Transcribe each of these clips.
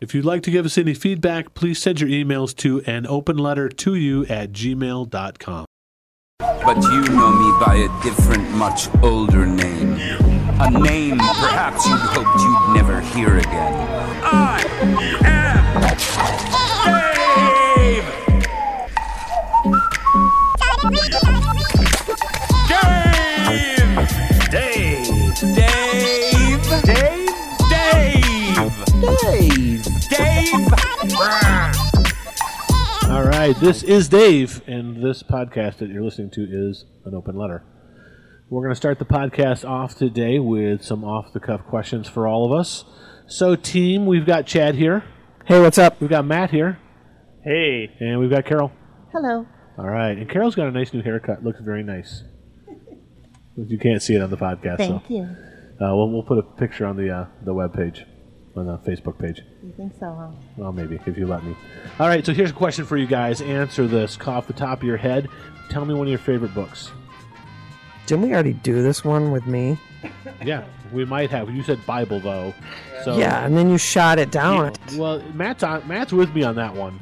If you'd like to give us any feedback, please send your emails to an open letter to you at gmail.com. But you know me by a different, much older name. A name perhaps you'd hoped you'd never hear again. I am Dave! Dave. Dave! All right, this is Dave, and this podcast that you're listening to is an open letter. We're going to start the podcast off today with some off the cuff questions for all of us. So, team, we've got Chad here, Hey, what's up? we've got Matt here, Hey, and we've got Carol. Hello. All right, and Carol's got a nice new haircut. Looks very nice. You can't see it on the podcast, Thank so you. uh, we'll, we'll put a picture on the uh, the web page, on the Facebook page. You think so, huh? Well, maybe if you let me. All right, so here's a question for you guys. Answer this off the top of your head. Tell me one of your favorite books. Didn't we already do this one with me? Yeah, we might have. You said Bible though, so Yeah, and then you shot it down. Well, Matt's on, Matt's with me on that one.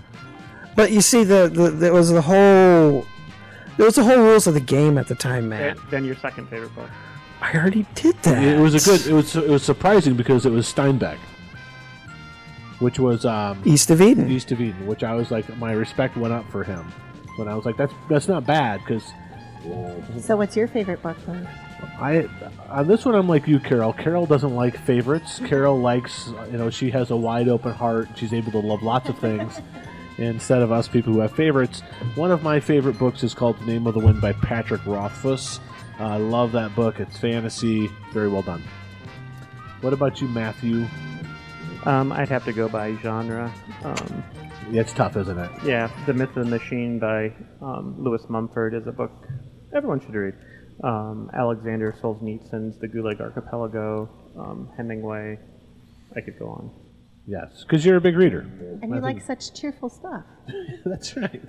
But you see, the, the there was the whole there was the whole rules of the game at the time, Matt. then your second favorite book. I already did that. It was a good. It was it was surprising because it was Steinbeck, which was um, East of Eden. East of Eden, which I was like, my respect went up for him. When I was like, that's that's not bad because So, what's your favorite book, then? I on this one I'm like you, Carol. Carol doesn't like favorites. Carol likes you know she has a wide open heart. She's able to love lots of things. Instead of us people who have favorites, one of my favorite books is called The Name of the Wind by Patrick Rothfuss. Uh, I love that book. It's fantasy, very well done. What about you, Matthew? Um, I'd have to go by genre. Um, Yeah, it's tough, isn't it? yeah, The Myth of the Machine by um, Lewis Mumford is a book everyone should read. Um, Alexander Solzhenitsyn's The Gulag Archipelago, um, Hemingway. I could go on. Yes, because you're a big reader. And you like such cheerful stuff. That's right.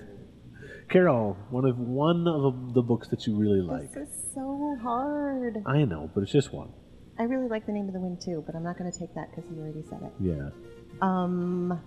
Carol, one of one of the books that you really like. This is so hard. I know, but it's just one. I really like The Name of the Wind, too, but I'm not going to take that because you already said it. Yeah. Um,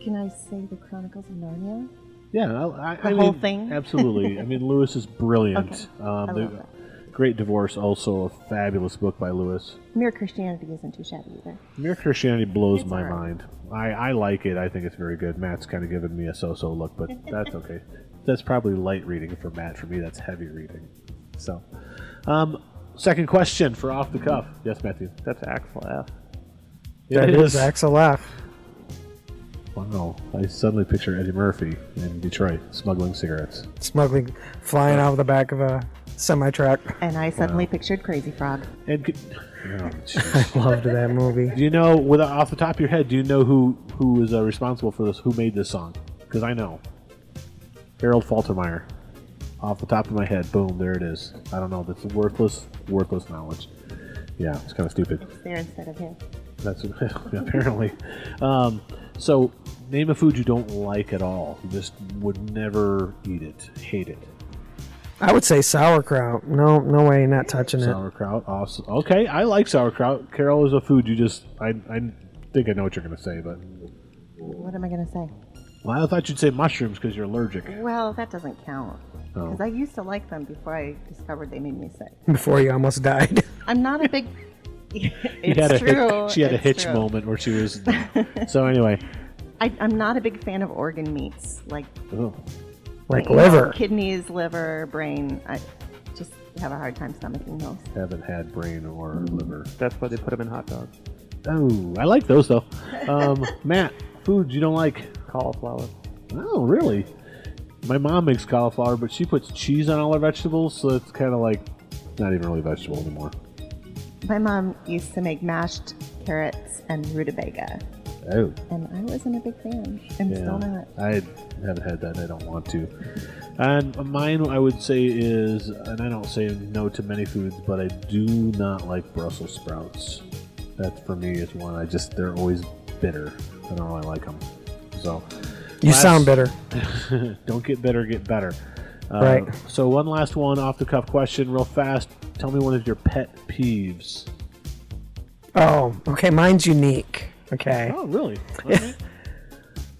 can I say The Chronicles of Narnia? Yeah, I, I, The I whole mean, thing? absolutely. I mean, Lewis is brilliant. Okay. Um, I the love that. Great Divorce, also a fabulous book by Lewis. Mere Christianity isn't too shabby either. Mere Christianity blows It's my mind. I, I like it. I think it's very good. Matt's kind of giving me a so-so look, but that's okay. That's probably light reading for Matt. For me, that's heavy reading. So, um, second question for off the cuff. Yes, Matthew. That's Axel F. That It is Axel F. Wow, I suddenly picture Eddie Murphy in Detroit smuggling cigarettes. Smuggling, flying out of the back of a semi truck. And I suddenly pictured Crazy Frog. And could, oh, jeez. Loved that movie. do you know, with off the top of your head, do you know who who is uh, responsible for this? Who made this song? Because I know. Harold Faltermeyer. Off the top of my head, boom, there it is. I don't know. That's worthless, worthless knowledge. Yeah, it's kind of stupid. There instead of here. That's apparently. Um, so, name a food you don't like at all. You just would never eat it, hate it. I would say sauerkraut. No, no way, not touching it. Sauerkraut, awesome. Okay, I like sauerkraut. Carol is a food you just. I, I think I know what you're going to say, but What am I going to say? well, I thought you'd say mushrooms because you're allergic. Well, that doesn't count. Oh. Because I used to like them before I discovered they made me sick. Before you almost died. I'm not a big. He it's had a true. Hitch, she had a hitch true. moment where she was. so anyway, I, I'm not a big fan of organ meats, like oh, like you know, liver. kidneys, liver, brain. I just have a hard time stomaching those. haven't had brain or liver. That's why they put them in hot dogs. Oh, I like those though. Um, Matt, foods you don't like? Cauliflower. Oh, really? My mom makes cauliflower, but she puts cheese on all her vegetables, so it's kind of like not even really vegetable anymore. My mom used to make mashed carrots and rutabaga, Oh, and I wasn't a big fan. I'm still not. I haven't had that. I don't want to. And mine, I would say, is, and I don't say no to many foods, but I do not like Brussels sprouts. That for me is one I just they're always bitter. I don't really like them. So You last- sound bitter. don't get bitter, get better. Uh, Right. So one last one off the cuff question, real fast. Tell me one of your pet peeves. Oh, okay. Mine's unique. Okay. Oh, really? Okay.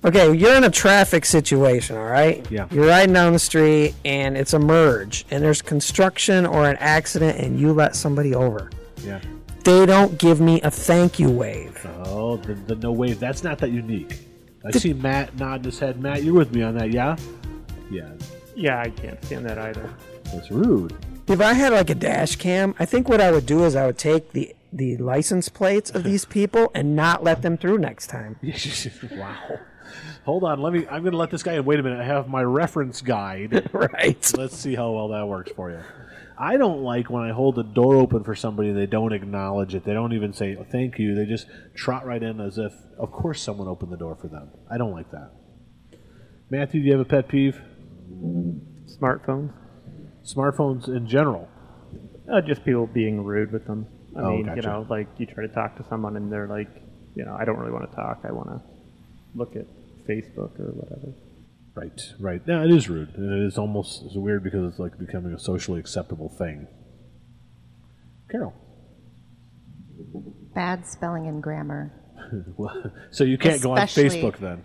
Okay, you're in a traffic situation, all right? Yeah. You're riding down the street and it's a merge and there's construction or an accident and you let somebody over. yeah. They don't give me a thank you wave. Oh, the, the no wave. That's not that unique. I see Matt nodding his head. Matt, you're with me on that, yeah? Yeah. Yeah, I can't stand that either. That's rude. If I had like a dash cam, I think what I would do is I would take the the license plates of these people and not let them through next time. wow. Hold on. Let me. I'm going to let this guy in. Wait a minute. I have my reference guide. right. Let's see how well that works for you. I don't like when I hold the door open for somebody and they don't acknowledge it. They don't even say thank you. They just trot right in as if, of course, someone opened the door for them. I don't like that. Matthew, do you have a pet peeve? Smartphones, Smartphones in general. uh, just people being rude with them. I Oh, mean, gotcha. you know, like you try to talk to someone and they're like, you know, I don't really want to talk. I want to look at Facebook or whatever. Right, right. Yeah, it is rude. And it is almost it's weird because it's like becoming a socially acceptable thing. Carol. Bad spelling and grammar. Well, so you can't go on Facebook then.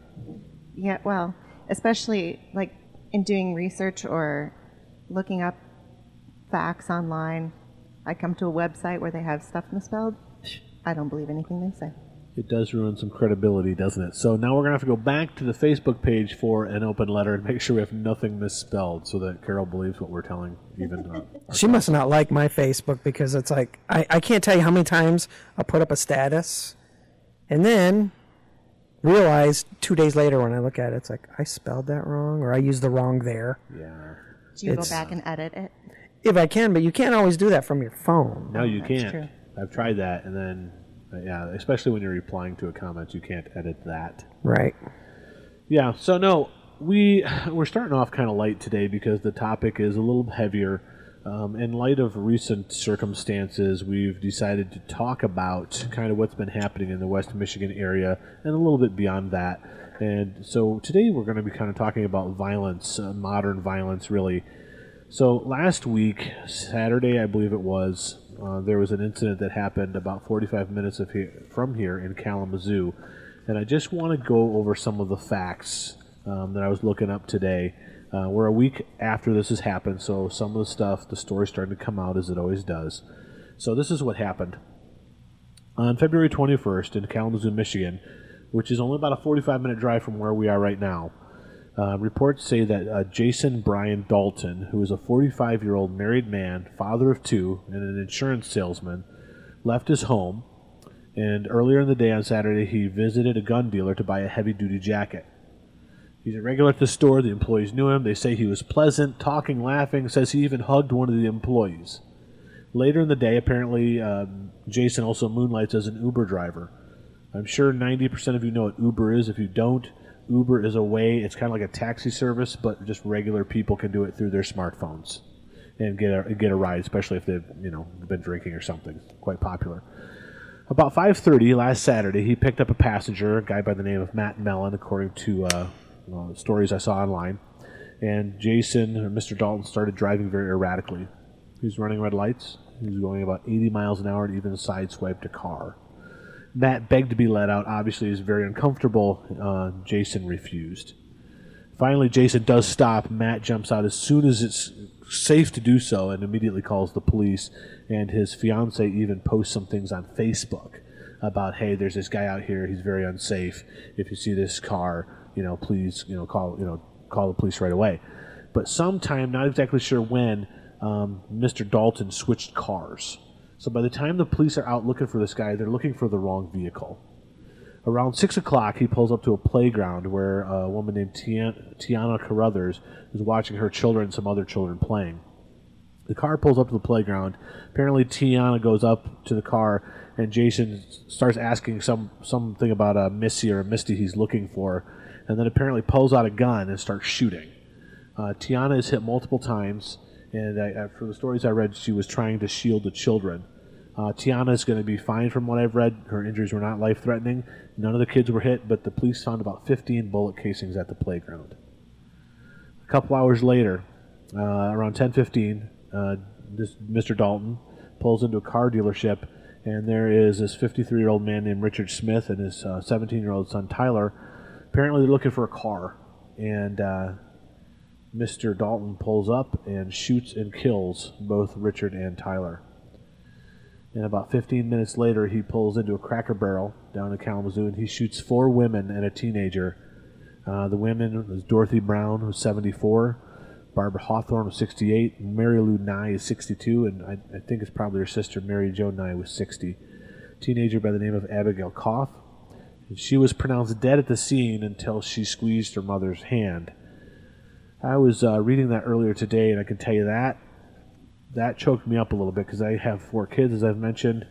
Yeah, well, especially like in doing research or looking up facts online. I come to a website where they have stuff misspelled. I don't believe anything they say. It does ruin some credibility, doesn't it? So now we're gonna have to go back to the Facebook page for an open letter and make sure we have nothing misspelled, so that Carol believes what we're telling. Even uh, She must not like my Facebook because it's like I, I can't tell you how many times I put up a status and then realize two days later when I look at it, it's like I spelled that wrong or I used the wrong there. yeah. Do you It's- go back and edit it? If I can, but you can't always do that from your phone. No, you That's can't. true. I've tried that, and then uh, yeah, especially when you're replying to a comment, you can't edit that. Right. Yeah, so no, we we're starting off kind of light today because the topic is a little heavier. Um, in light of recent circumstances, we've decided to talk about kind of what's been happening in the West Michigan area and a little bit beyond that. And so today we're going to be kind of talking about violence, uh, modern violence, really. So last week, Saturday, I believe it was, uh, there was an incident that happened about 45 minutes of here, from here in Kalamazoo, and I just want to go over some of the facts um, that I was looking up today. Uh, we're a week after this has happened, so some of the stuff, the story's starting to come out as it always does. So this is what happened. On February 21st in Kalamazoo, Michigan, which is only about a 45 minute drive from where we are right now, uh, reports say that uh, Jason Brian Dalton, who is a 45 year old married man, father of two, and an insurance salesman, left his home. And earlier in the day on Saturday, he visited a gun dealer to buy a heavy duty jacket. He's a regular at the store. The employees knew him. They say he was pleasant, talking, laughing, says he even hugged one of the employees. Later in the day, apparently, um, Jason also moonlights as an Uber driver. I'm sure 90% of you know what Uber is. If you don't, Uber is a way, it's kind of like a taxi service, but just regular people can do it through their smartphones and get a, get a ride, especially if they've you know been drinking or something. Quite popular. About 5:30 last Saturday, he picked up a passenger, a guy by the name of Matt Mellon, according to uh, uh, stories I saw online. And Jason, or Mr. Dalton, started driving very erratically. He was running red lights. He was going about 80 miles an hour and even sideswiped a car. Matt begged to be let out. Obviously, he was very uncomfortable. Uh, Jason refused. Finally, Jason does stop. Matt jumps out as soon as it's safe to do so and immediately calls the police. And his fiance even posts some things on Facebook about, hey, there's this guy out here. He's very unsafe. If you see this car, you know, please, you know, call, you know, call the police right away. But sometime, not exactly sure when, um, Mr. Dalton switched cars. So by the time the police are out looking for this guy, they're looking for the wrong vehicle. Around 6 o'clock, he pulls up to a playground where a woman named Tian- Tiana Carruthers is watching her children and some other children playing. The car pulls up to the playground. Apparently, Tiana goes up to the car, and Jason starts asking some something about a Missy or a Misty he's looking for, and then apparently pulls out a gun and starts shooting. Uh, Tiana is hit multiple times, and I, I, for the stories I read, she was trying to shield the children. Uh, Tiana is going to be fine from what I've read. Her injuries were not life threatening. None of the kids were hit, but the police found about 15 bullet casings at the playground. A couple hours later, uh, around 10:15, uh, Mr. Dalton pulls into a car dealership And there is this 53 year old man named Richard Smith and his 17 year old son Tyler. Apparently, they're looking for a car. And uh, Mr. Dalton pulls up and shoots and kills both Richard and Tyler. And about 15 minutes later, he pulls into a cracker barrel down in Kalamazoo and he shoots four women and a teenager. Uh, the women was Dorothy Brown, who's 74, Barbara Hawthorne was 68, Mary Lou Nye is 62, and I, I think it's probably her sister Mary Jo Nye was 60. Teenager by the name of Abigail Kopf. And she was pronounced dead at the scene until she squeezed her mother's hand. I was uh, reading that earlier today, and I can tell you that that choked me up a little bit because I have four kids, as I've mentioned.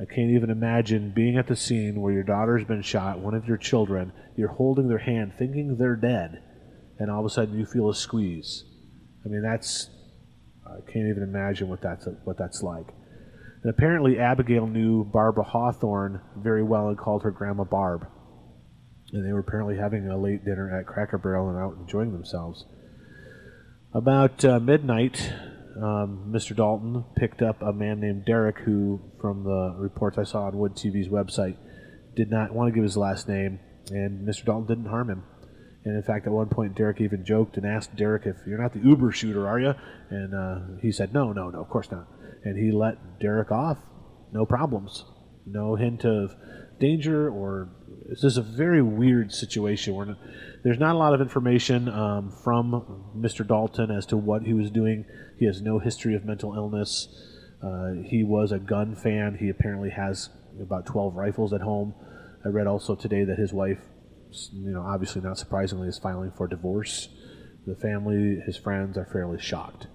I can't even imagine being at the scene where your daughter's been shot, one of your children, you're holding their hand thinking they're dead, and all of a sudden you feel a squeeze. I mean, that's I can't even imagine what that's what that's like. And apparently, Abigail knew Barbara Hawthorne very well and called her Grandma Barb. And they were apparently having a late dinner at Cracker Barrel and out enjoying themselves. About uh, midnight, um, Mr. Dalton picked up a man named Derek, who, from the reports I saw on Wood TV's website, did not want to give his last name, and Mr. Dalton didn't harm him. And in fact, at one point, Derek even joked and asked Derek if you're not the Uber shooter, are you? And uh, he said, no, no, no, of course not. And he let Derek off, no problems, no hint of danger or. It's is a very weird situation. Where there's not a lot of information um, from Mr. Dalton as to what he was doing. He has no history of mental illness. Uh, he was a gun fan. He apparently has about 12 rifles at home. I read also today that his wife, you know, obviously not surprisingly, is filing for divorce. The family, his friends, are fairly shocked.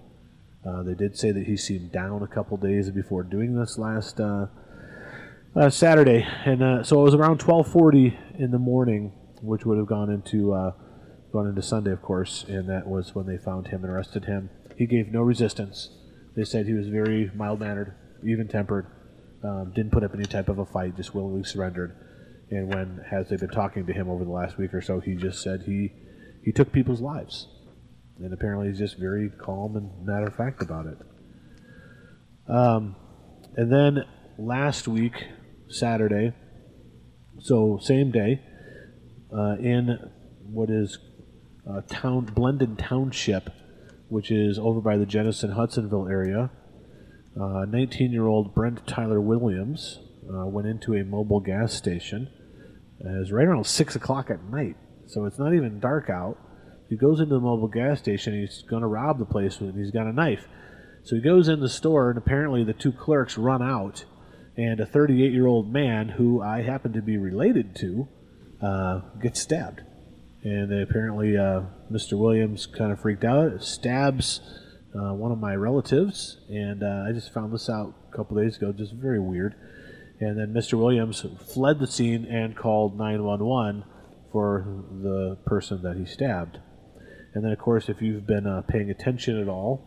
Uh, they did say that he seemed down a couple days before doing this last uh, uh, Saturday, and uh, so it was around 12:40 in the morning, which would have gone into uh, gone into Sunday, of course, and that was when they found him and arrested him. He gave no resistance. They said he was very mild mannered, even tempered, um, didn't put up any type of a fight, just willingly surrendered. And when, as they've been talking to him over the last week or so, he just said he he took people's lives, and apparently he's just very calm and matter of fact about it. Um, and then last week, Saturday, so same day, uh, in what is uh, town Blendon Township, which is over by the Jenison Hudsonville area. 19 uh, Brent Tyler Williams uh, went into a Mobil gas station. it was right around 6 o'clock at night, so it's not even dark out. He goes into the Mobil gas station. He's going to rob the place, and he's got a knife. So he goes in the store, and apparently the two clerks run out, and a 38 year old man who I happen to be related to uh, gets stabbed. And apparently, uh, Mr. Williams kind of freaked out, stabs uh, one of my relatives, and uh, I just found this out a couple days ago, just very weird. And then Mr. Williams fled the scene and called 911 for the person that he stabbed. And then, of course, if you've been uh, paying attention at all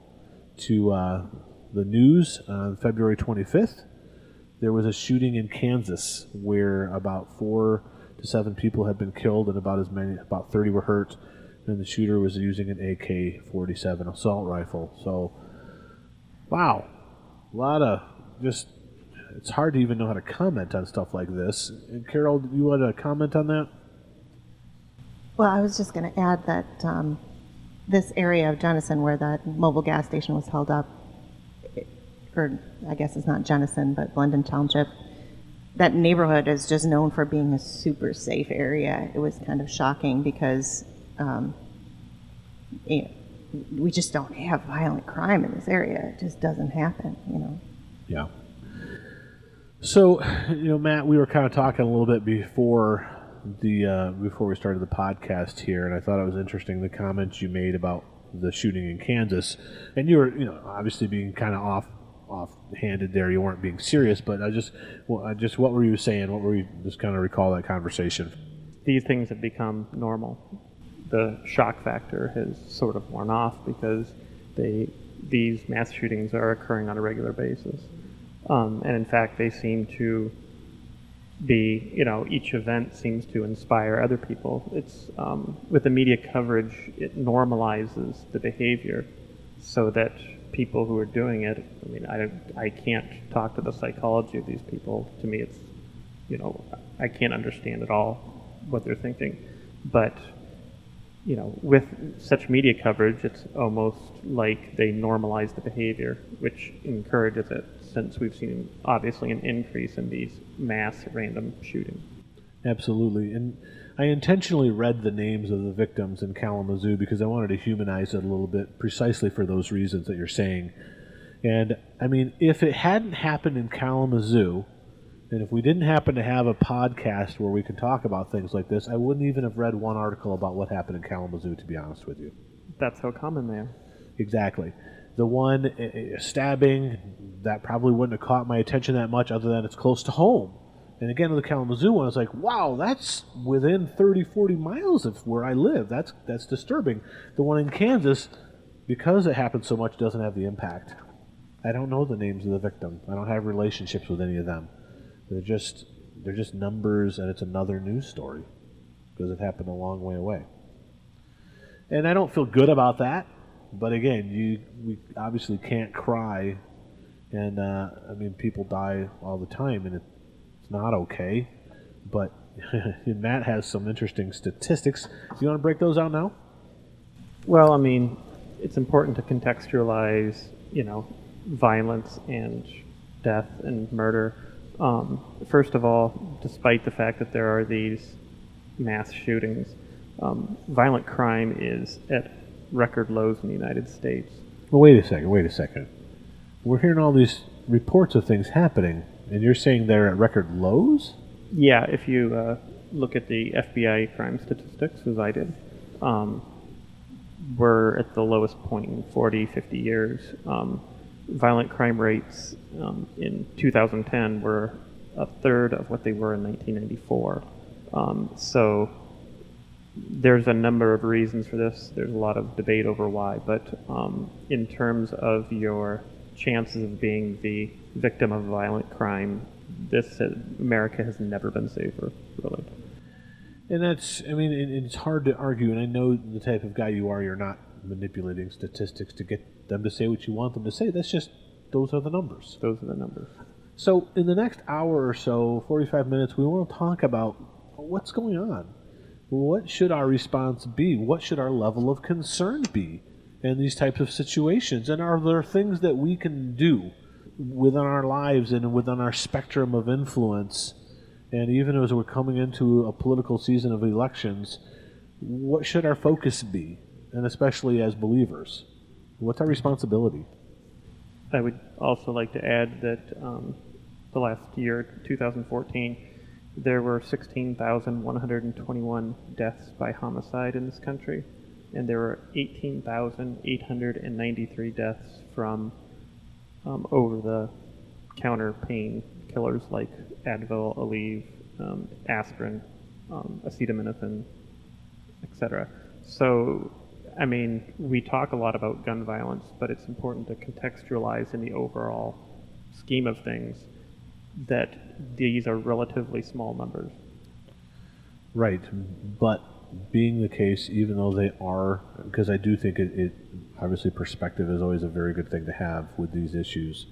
to uh, the news on February 25th, there was a shooting in Kansas where about four to seven people had been killed and about as many, about 30 were hurt. And the shooter was using an AK-47 assault rifle. So, wow, a lot of just. It's hard to even know how to comment on stuff like this. And Carol, do you want to comment on that? Well, I was just going to add that um, this area of Jenison, where that Mobil gas station was held up, or I guess it's not Jenison, but Blendon Township, that neighborhood is just known for being a super safe area. It was kind of shocking because um, we just don't have violent crime in this area. It just doesn't happen, you know. Yeah. So, you know, Matt, we were kind of talking a little bit before the uh, before we started the podcast here, and I thought it was interesting the comments you made about the shooting in Kansas, and you were, you know, obviously being kind of off off-handed there. You weren't being serious, but I just, well, I just, what were you saying? What were you just kind of recall that conversation? These things have become normal. The shock factor has sort of worn off because they, these mass shootings are occurring on a regular basis, um, and in fact, they seem to be, you know, each event seems to inspire other people. It's um, with the media coverage, it normalizes the behavior so that people who are doing it. I mean, I don't, I can't talk to the psychology of these people. To me, it's you know, I can't understand at all what they're thinking. But you know, with such media coverage, it's almost like they normalize the behavior, which encourages it. Since we've seen obviously an increase in these mass random shootings. Absolutely. And I intentionally read the names of the victims in Kalamazoo because I wanted to humanize it a little bit precisely for those reasons that you're saying. And I mean, if it hadn't happened in Kalamazoo, and if we didn't happen to have a podcast where we can talk about things like this, I wouldn't even have read one article about what happened in Kalamazoo, to be honest with you. That's how common they are. Exactly. The one uh, stabbing, that probably wouldn't have caught my attention that much, other than it's close to home. And again, the Kalamazoo one, it's like, wow, that's within 30, 40 miles of where I live. That's that's disturbing. The one in Kansas, because it happened so much, doesn't have the impact. I don't know the names of the victim. I don't have relationships with any of them. They're just they're just numbers, and it's another news story because it happened a long way away. And I don't feel good about that. But again, you we obviously can't cry, and uh, I mean people die all the time, and it's not okay. But Matt has some interesting statistics. Do you want to break those out now? Well, I mean, it's important to contextualize, you know, violence and death and murder. Um, first of all, despite the fact that there are these mass shootings, um, violent crime is at record lows in the United States. Well, wait a second. Wait a second. We're hearing all these reports of things happening, and you're saying they're at record lows? Yeah, if you uh, look at the FBI crime statistics, as I did, um, we're at the lowest point in 40, 50 years. Um, violent crime rates um, in 2010 were a third of what they were in 1994. Um, so there's a number of reasons for this. There's a lot of debate over why, but um, in terms of your chances of being the victim of violent crime, this has, America has never been safer, really. And that's, I mean, it, it's hard to argue, and I know the type of guy you are. You're not manipulating statistics to get them to say what you want them to say. That's just, those are the numbers. Those are the numbers. So, in the next hour or so, 45 minutes, we want to talk about what's going on. What should our response be? What should our level of concern be in these types of situations? And are there things that we can do within our lives and within our spectrum of influence? And even as we're coming into a political season of elections, what should our focus be? And especially as believers, what's our responsibility? I would also like to add that um, the last year, 2014, there were 16,121 deaths by homicide in this country, and there were 18,893 deaths from um, over the counter pain killers like Advil, Aleve, um, aspirin, um, acetaminophen, etc. So, I mean, we talk a lot about gun violence, but it's important to contextualize in the overall scheme of things that these are relatively small numbers. Right, but being the case, even though they are, because I do think it, it, obviously perspective is always a very good thing to have with these issues.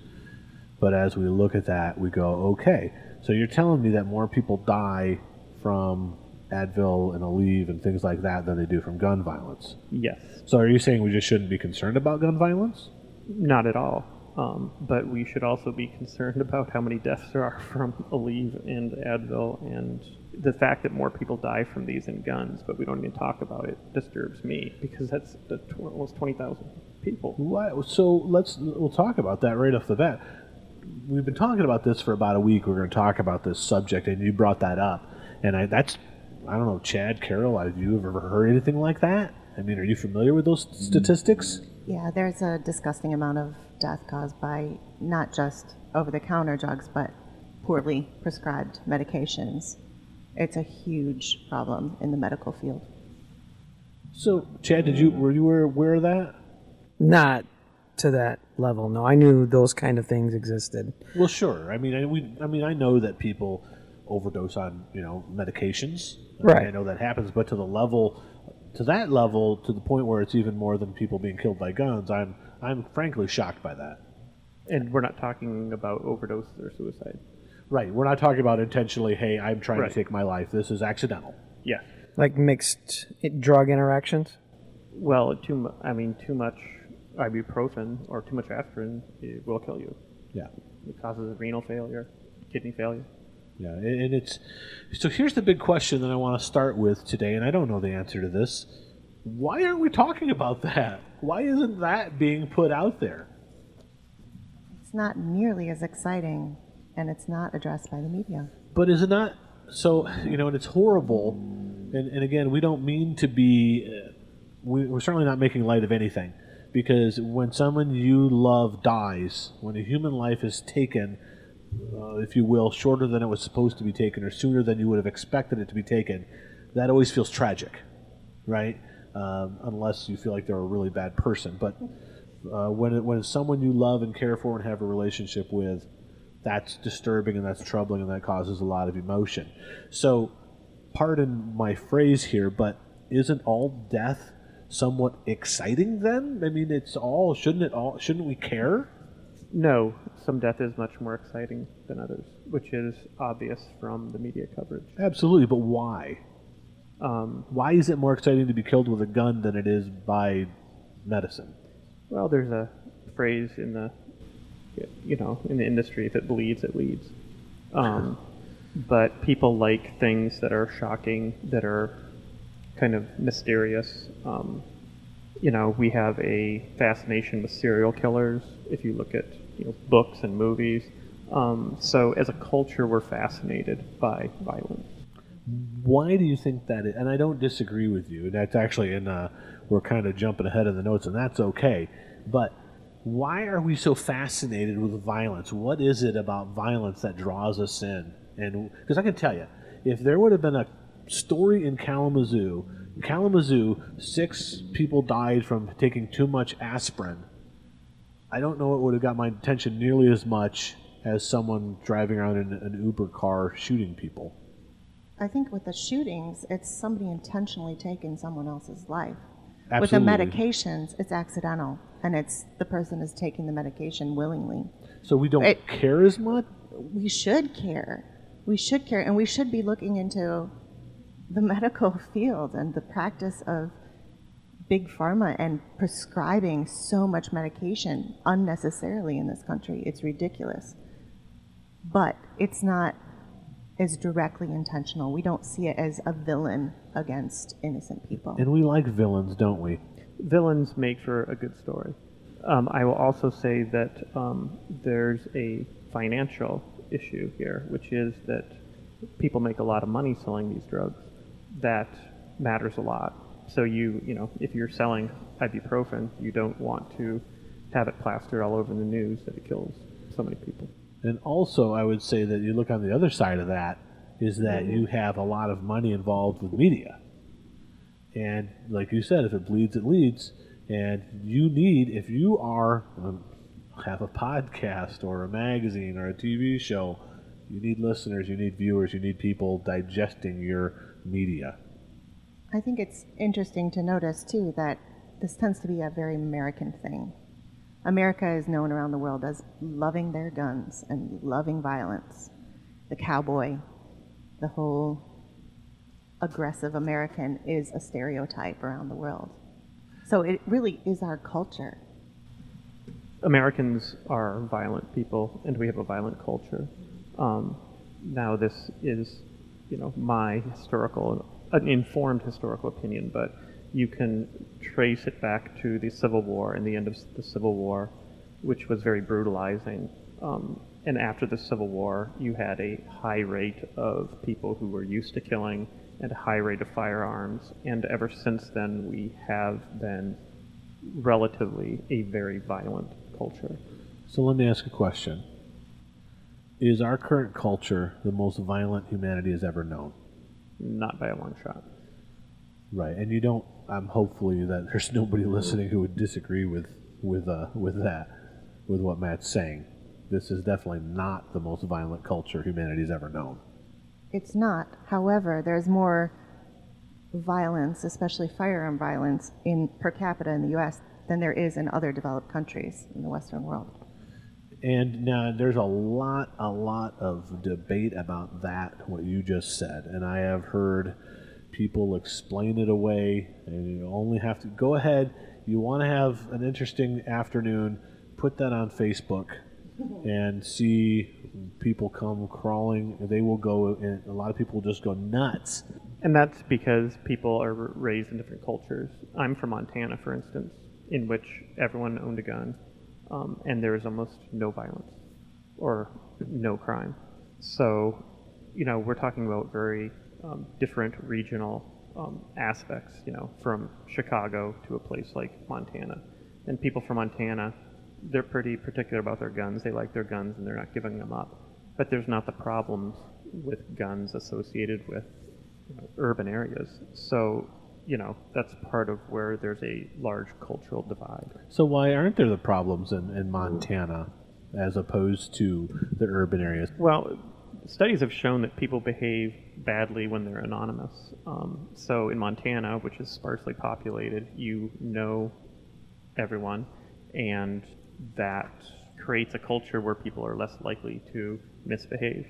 But as we look at that, we go, okay, so you're telling me that more people die from Advil and Aleve and things like that than they do from gun violence. Yes. So are you saying we just shouldn't be concerned about gun violence? Not at all. Um, but we should also be concerned about how many deaths there are from Aleve and Advil, and the fact that more people die from these than guns, but we don't even talk about it, disturbs me because that's the tw- almost twenty thousand people. What? So let's we'll talk about that right off the bat. We've been talking about this for about a week. We're going to talk about this subject, and you brought that up, and I, that's I don't know, Chad Carroll. Have you ever heard anything like that? I mean, are you familiar with those mm. statistics? Yeah, there's a disgusting amount of death caused by not just over the counter drugs, but poorly prescribed medications. It's a huge problem in the medical field. So, Chad, did you were you aware of that? Not to that level. No, I knew those kind of things existed. Well, sure. I mean, I, we, I mean, I know that people overdose on you know medications. I mean, Right. I know that happens, but to the level to that level, to the point where it's even more than people being killed by guns, I'm I'm frankly shocked by that. And we're not talking about overdoses or suicide. Right. We're not talking about intentionally. Hey, I'm trying Right. to take my life. This is accidental. Yeah. Like mixed drug interactions. Well, too mu- I mean, too much ibuprofen or too much aspirin it will kill you. Yeah. It causes renal failure, kidney failure. Yeah, and and it's so. Here's the big question that I want to start with today, and I don't know the answer to this. Why aren't we talking about that? Why isn't that being put out there? It's not nearly as exciting, and it's not addressed by the media. But is it not? So you know, and it's horrible. And, and again, we don't mean to be. Uh, we, we're certainly not making light of anything, because when someone you love dies, when a human life is taken, uh, if you will, shorter than it was supposed to be taken, or sooner than you would have expected it to be taken, that always feels tragic, right? Um, unless you feel like they're a really bad person. But uh, when it, when someone you love and care for and have a relationship with, that's disturbing and that's troubling and that causes a lot of emotion. So, pardon my phrase here, but isn't all death somewhat exciting then? I mean, it's all shouldn't it all shouldn't we care? No, some death is much more exciting than others, which is obvious from the media coverage. Absolutely, but why? Um, Why is it more exciting to be killed with a gun than it is by medicine? well, there's a phrase in the, you know, in the industry: if it bleeds, it leads. Um, but people like things that are shocking, that are kind of mysterious. Um, you know, we have a fascination with serial killers. If you look at you know, books and movies, um, so as a culture, we're fascinated by violence. Why do you think that is? And I don't disagree with you. That's actually in, uh, we're kind of jumping ahead of the notes, and that's okay. But why are we so fascinated with violence? What is it about violence that draws us in? And because I can tell you, if there would have been a story in Kalamazoo, Kalamazoo, six people died from taking too much aspirin. I don't know it would have got my attention nearly as much as someone driving around in an Uber car shooting people. I think with the shootings, it's somebody intentionally taking someone else's life. Absolutely. With the medications, it's accidental, and it's the person is taking the medication willingly. So we don't It- care as much. We should care. We should care, and we should be looking into the medical field and the practice of big pharma and prescribing so much medication unnecessarily in this country. It's ridiculous. But it's not as directly intentional. We don't see it as a villain against innocent people. And we like villains, don't we? Villains make for a good story. Um, I will also say that um, there's a financial issue here, which is that people make a lot of money selling these drugs. That matters a lot. So you, you know, if you're selling ibuprofen, you don't want to have it plastered all over the news that it kills so many people. And also, I would say that you look on the other side of that is that you have a lot of money involved with media. And like you said, if it bleeds, it leads. And you need, if you are um, have a podcast or a magazine or a TV show, you need listeners, you need viewers, you need people digesting your media. I think it's interesting to notice, too, that this tends to be a very American thing. America is known around the world as loving their guns and loving violence. The cowboy, the whole aggressive American is a stereotype around the world. So it really is our culture. Americans are violent people, and we have a violent culture. Um, now, this is, you know, my historical, an informed historical opinion, but you can trace it back to the Civil War and the end of the Civil War, which was very brutalizing. Um, and after the Civil War, you had a high rate of people who were used to killing and a high rate of firearms. And ever since then, we have been relatively a very violent culture. So let me ask a question. Is our current culture the most violent humanity has ever known? Not by a long shot. Right, and you don't. I'm hopefully that there's nobody listening who would disagree with with uh, with that, with what Matt's saying. This is definitely not the most violent culture humanity's ever known. It's not. However, there's more violence, especially firearm violence, in per capita in the U.S. than there is in other developed countries in the Western world. And now there's a lot, a lot of debate about that, what you just said. And I have heard people explain it away, and you only have to go ahead. You want to have an interesting afternoon, put that on Facebook and see people come crawling. They will go, and a lot of people just go nuts. And that's because people are raised in different cultures. I'm from Montana, for instance, in which everyone owned a gun, um, and there is almost no violence or no crime. So, you know, we're talking about very um, different regional um, aspects, you know, from Chicago to a place like Montana. And people from Montana, they're pretty particular about their guns. They like their guns and they're not giving them up. But there's not the problems with guns associated with you know, urban areas. So, you know, that's part of where there's a large cultural divide. So why aren't there the problems in, in Montana as opposed to the urban areas? Well, studies have shown that people behave badly when they're anonymous. Um, so in Montana, which is sparsely populated, you know everyone, and that creates a culture where people are less likely to misbehave.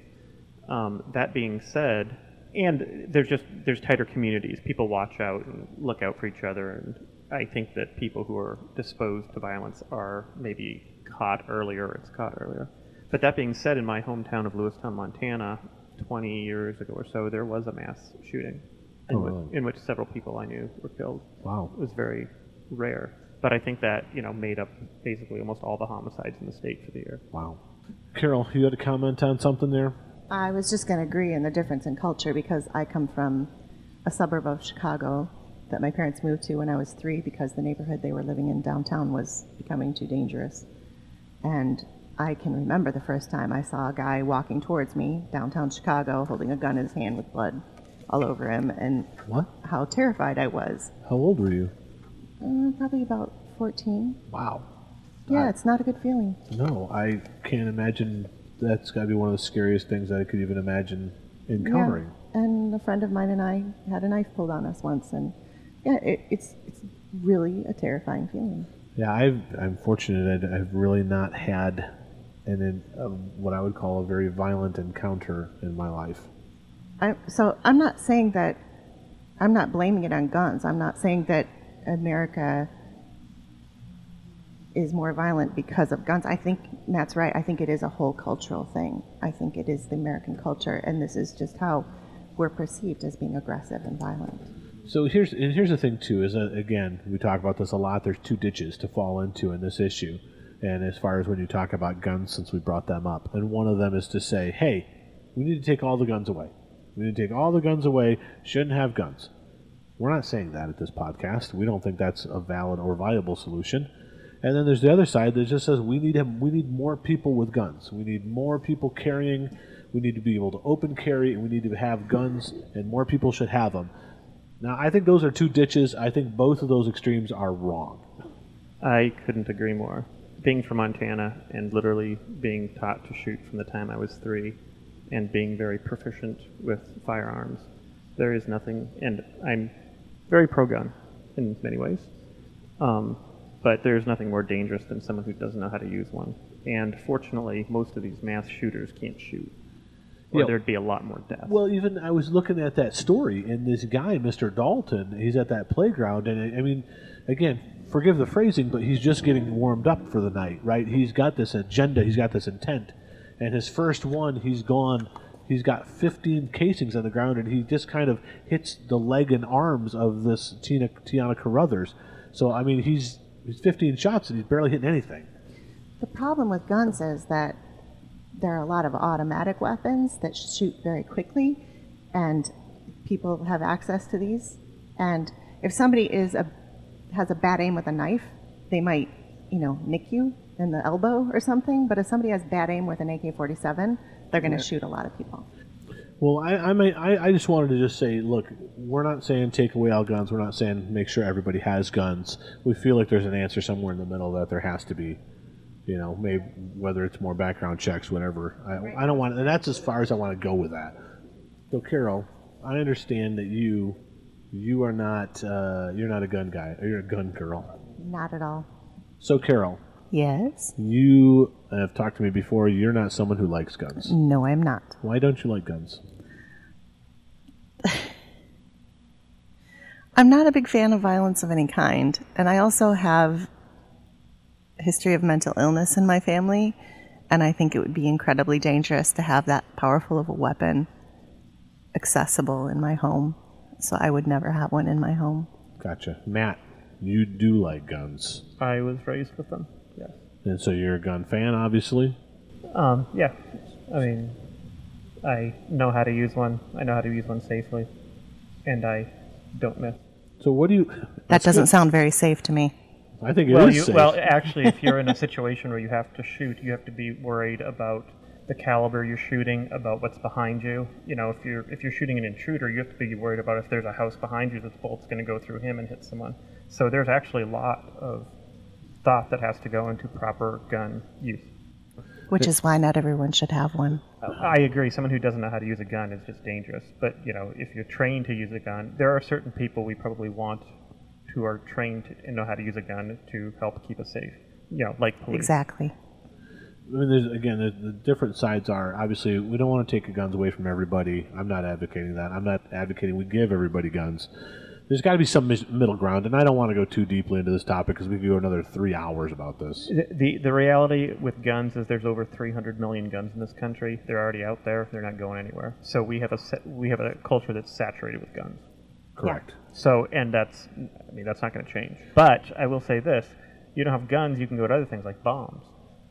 Um, that being said, and there's just there's tighter communities. People watch out and look out for each other, and I think that people who are disposed to violence are maybe caught earlier. It's caught earlier. But that being said, in my hometown of Lewistown, Montana, 20 years ago or so, there was a mass shooting in, Oh, which, in which several people I knew were killed. Wow. It was very rare. But I think that, you know, made up basically almost all the homicides in the state for the year. Wow. Carol, you had a comment on something there? I was just going to agree in the difference in culture because I come from a suburb of Chicago that my parents moved to when I was three because the neighborhood they were living in downtown was becoming too dangerous. And I can remember the first time I saw a guy walking towards me downtown Chicago holding a gun in his hand with blood all over him and What? how terrified I was. How old were you? Uh, probably about 14. Wow. Yeah, I- it's not a good feeling. No, I can't imagine. That's got to be one of the scariest things I could even imagine encountering. Yeah. And a friend of mine and I had a knife pulled on us once, and yeah, it, it's it's really a terrifying feeling. Yeah, I've, I'm fortunate. that I've really not had an, what I would call a very violent encounter in my life. I, so I'm not saying that I'm not blaming it on guns. I'm not saying that America is more violent because of guns. I think Matt's right. I think it is a whole cultural thing. I think it is the American culture, and this is just how we're perceived as being aggressive and violent. So here's and here's the thing too is that again we talk about this a lot. There's two ditches to fall into in this issue, and as far as when you talk about guns, since we brought them up, and one of them is to say, hey, we need to take all the guns away. We need to take all the guns away. Shouldn't have guns. We're not saying that at this podcast. We don't think that's a valid or viable solution. And then there's the other side that just says we need him, we need more people with guns. We need more people carrying. We need to be able to open carry, and we need to have guns, and more people should have them. Now, I think those are two ditches. I think both of those extremes are wrong. I couldn't agree more. Being from Montana and literally being taught to shoot from the time I was three and being very proficient with firearms, there is nothing, and I'm very pro gun in many ways, um, but there's nothing more dangerous than someone who doesn't know how to use one. And fortunately, most of these mass shooters can't shoot, or Yeah. there'd be a lot more death. Well, even I was looking at that story, and this guy, Mr. Dalton, he's at that playground, and I I mean, again, forgive the phrasing, but he's just getting warmed up for the night, right? He's got this agenda, he's got this intent, and his first one, he's gone. He's got 15 casings on the ground, and he just kind of hits the leg and arms of this Tina Tiana Carruthers. So I mean, he's he's 15 shots, and he's barely hitting anything. The problem with guns is that there are a lot of automatic weapons that shoot very quickly, and people have access to these. And if somebody is a has a bad aim with a knife, they might, you know, nick you in the elbow or something. But if somebody has bad aim with an AK-47, they're going to shoot a lot of people. Well, I, I, may, I I just wanted to just say, look, we're not saying take away all guns. We're not saying make sure everybody has guns. We feel like there's an answer somewhere in the middle that there has to be. You know, maybe whether it's more background checks, whatever. I, I don't want, and that's as far as I want to go with that. So, Carol, I understand that you You are not. Uh, you're not a gun guy. Or you're a gun girl. Not at all. So, Carol, Yes. you have talked to me before. You're not someone who likes guns. No, I'm not. Why don't you like guns? I'm not a big fan of violence of any kind, and I also have a history of mental illness in my family, and I think it would be incredibly dangerous to have that powerful of a weapon accessible in my home. So I would never have one in my home. Gotcha. Matt, you do like guns. I was raised with them. Yes. And so you're a gun fan, obviously. Um, yeah. I mean, I know how to use one. I know how to use one safely, and I don't miss. So what do you? That doesn't good. sound very safe to me. I think it is well, you, safe. well, actually, if you're in a situation where you have to shoot, you have to be worried about the caliber you're shooting, about what's behind you. You know, if you're if you're shooting an intruder, you have to be worried about if there's a house behind you, that the bolt's going to go through him and hit someone. So there's actually a lot of thought that has to go into proper gun use. Which is why not everyone should have one. I agree. Someone who doesn't know how to use a gun is just dangerous. But you know, if you're trained to use a gun, there are certain people we probably want who are trained and know how to use a gun to help keep us safe. You know, like police. Exactly. I mean, there's, again, the, the different sides are obviously we don't want to take the guns away from everybody. I'm not advocating that. I'm not advocating we give everybody guns. There's got to be some mis- middle ground, and I don't want to go too deeply into this topic because we could go another three hours about this. The, the the reality with guns is there's over 300 million guns in this country. They're already out there. They're not going anywhere. So we have a we have a culture that's saturated with guns. Correct. So and that's I mean that's not going to change. But I will say this: you don't have guns, you can go to other things like bombs.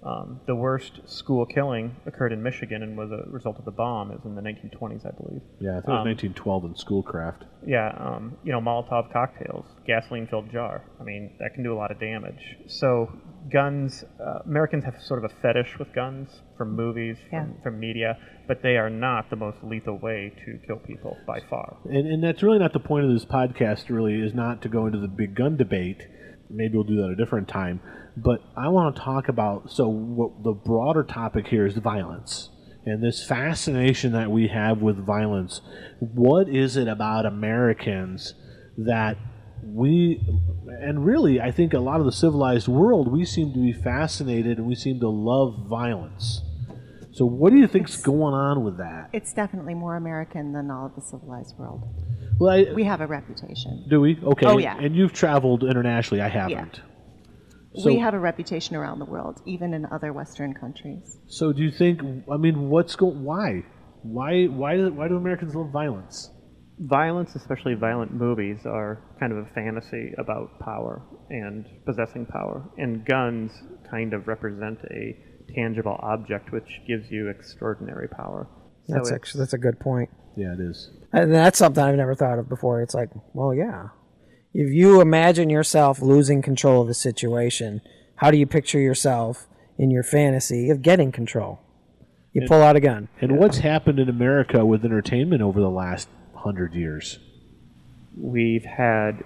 Um, the worst school killing occurred in Michigan and was a result of the bomb. It was in the 1920s, I believe. Yeah, I think it was Um, 1912 in Schoolcraft. Yeah, um, you know, Molotov cocktails, gasoline-filled jar. I mean, that can do a lot of damage. So, guns. Uh, Americans have sort of a fetish with guns from movies, from, from media, but they are not the most lethal way to kill people by far. And, and that's really not the point of this podcast. Really, is not to go into the big gun debate. Maybe we'll do that a different time. But I want to talk about so what the broader topic here is violence and this fascination that we have with violence. What is it about Americans that we and really I think a lot of the civilized world we seem to be fascinated and we seem to love violence. So what do you think's going on with that? It's definitely more American than all of the civilized world. Well, I, We have a reputation. Do we? Okay. Oh, yeah. And you've traveled internationally. I haven't. So, we have a reputation around the world, even in other Western countries. so do you think? I mean, what's going? Why? Why? Why do Why do Americans love violence? Violence, especially violent movies, are kind of a fantasy about power and possessing power. And guns kind of represent a tangible object which gives you extraordinary power. So That's actually that's a good point. Yeah, it is. And that's something I've never thought of before. It's like, well, yeah. If you imagine yourself losing control of a situation, how do you picture yourself in your fantasy of getting control? You pull out a gun. And what's happened in America with entertainment over the last hundred years? we've had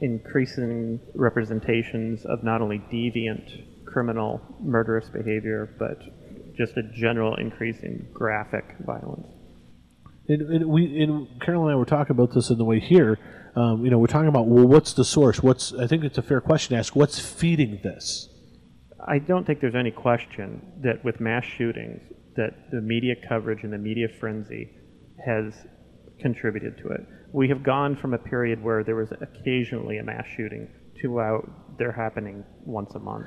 increasing representations of not only deviant criminal murderous behavior but just a general increase in graphic violence And, and we, and Carol and I were talking about this on the way here. Um, you know, we're talking about well, what's the source? What's? I think it's a fair question to ask. What's feeding this? i don't think there's any question that with mass shootings that the media coverage and the media frenzy has contributed to it we have gone from a period where there was occasionally a mass shooting to out they're happening once a month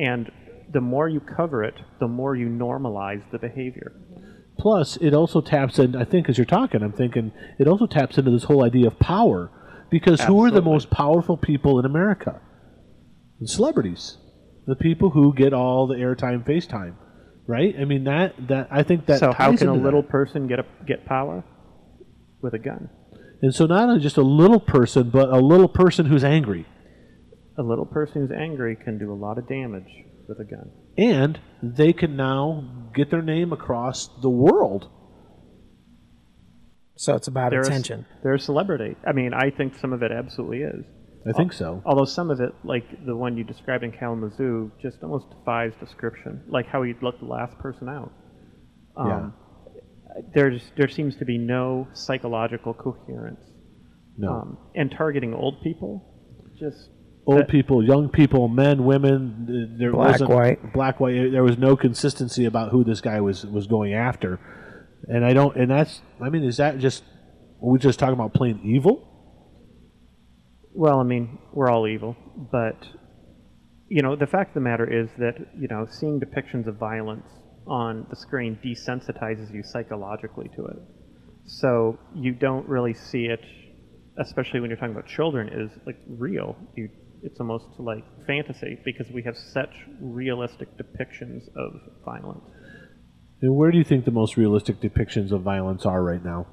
and the more you cover it the more you normalize the behavior Plus, it also taps in. I think as you're talking, I'm thinking it also taps into this whole idea of power, because who are the most powerful people in America? The celebrities, the people who get all the airtime, FaceTime, right? I mean that that I think that. so how can a little that. person get a, get power with a gun? And so not only just a little person, but a little person who's angry, A little person who's angry can do a lot of damage with a gun. and they can now get their name across the world. So it's about They're a- attention. they're a celebrity. I mean, I think some of it absolutely is. I think so. Although some of it, like the one you described in Kalamazoo, just almost defies description. Like how he let the last person out. Um, There's there seems to be no psychological coherence No. Um, and targeting old people, just Old uh, people, young people, men, women. There black, wasn't white. black, white. There was no consistency about who this guy was was going after, and I don't. And that's. I mean, is that just? Are we just talking about plain evil? Well, I mean, we're all evil, but you know, the fact of the matter is that you know, seeing depictions of violence on the screen desensitizes you psychologically to it. So you don't really see it, especially when you're talking about children, is like real. You, it's almost like fantasy because we have such realistic depictions of violence. And where do you think the most realistic depictions of violence are right now?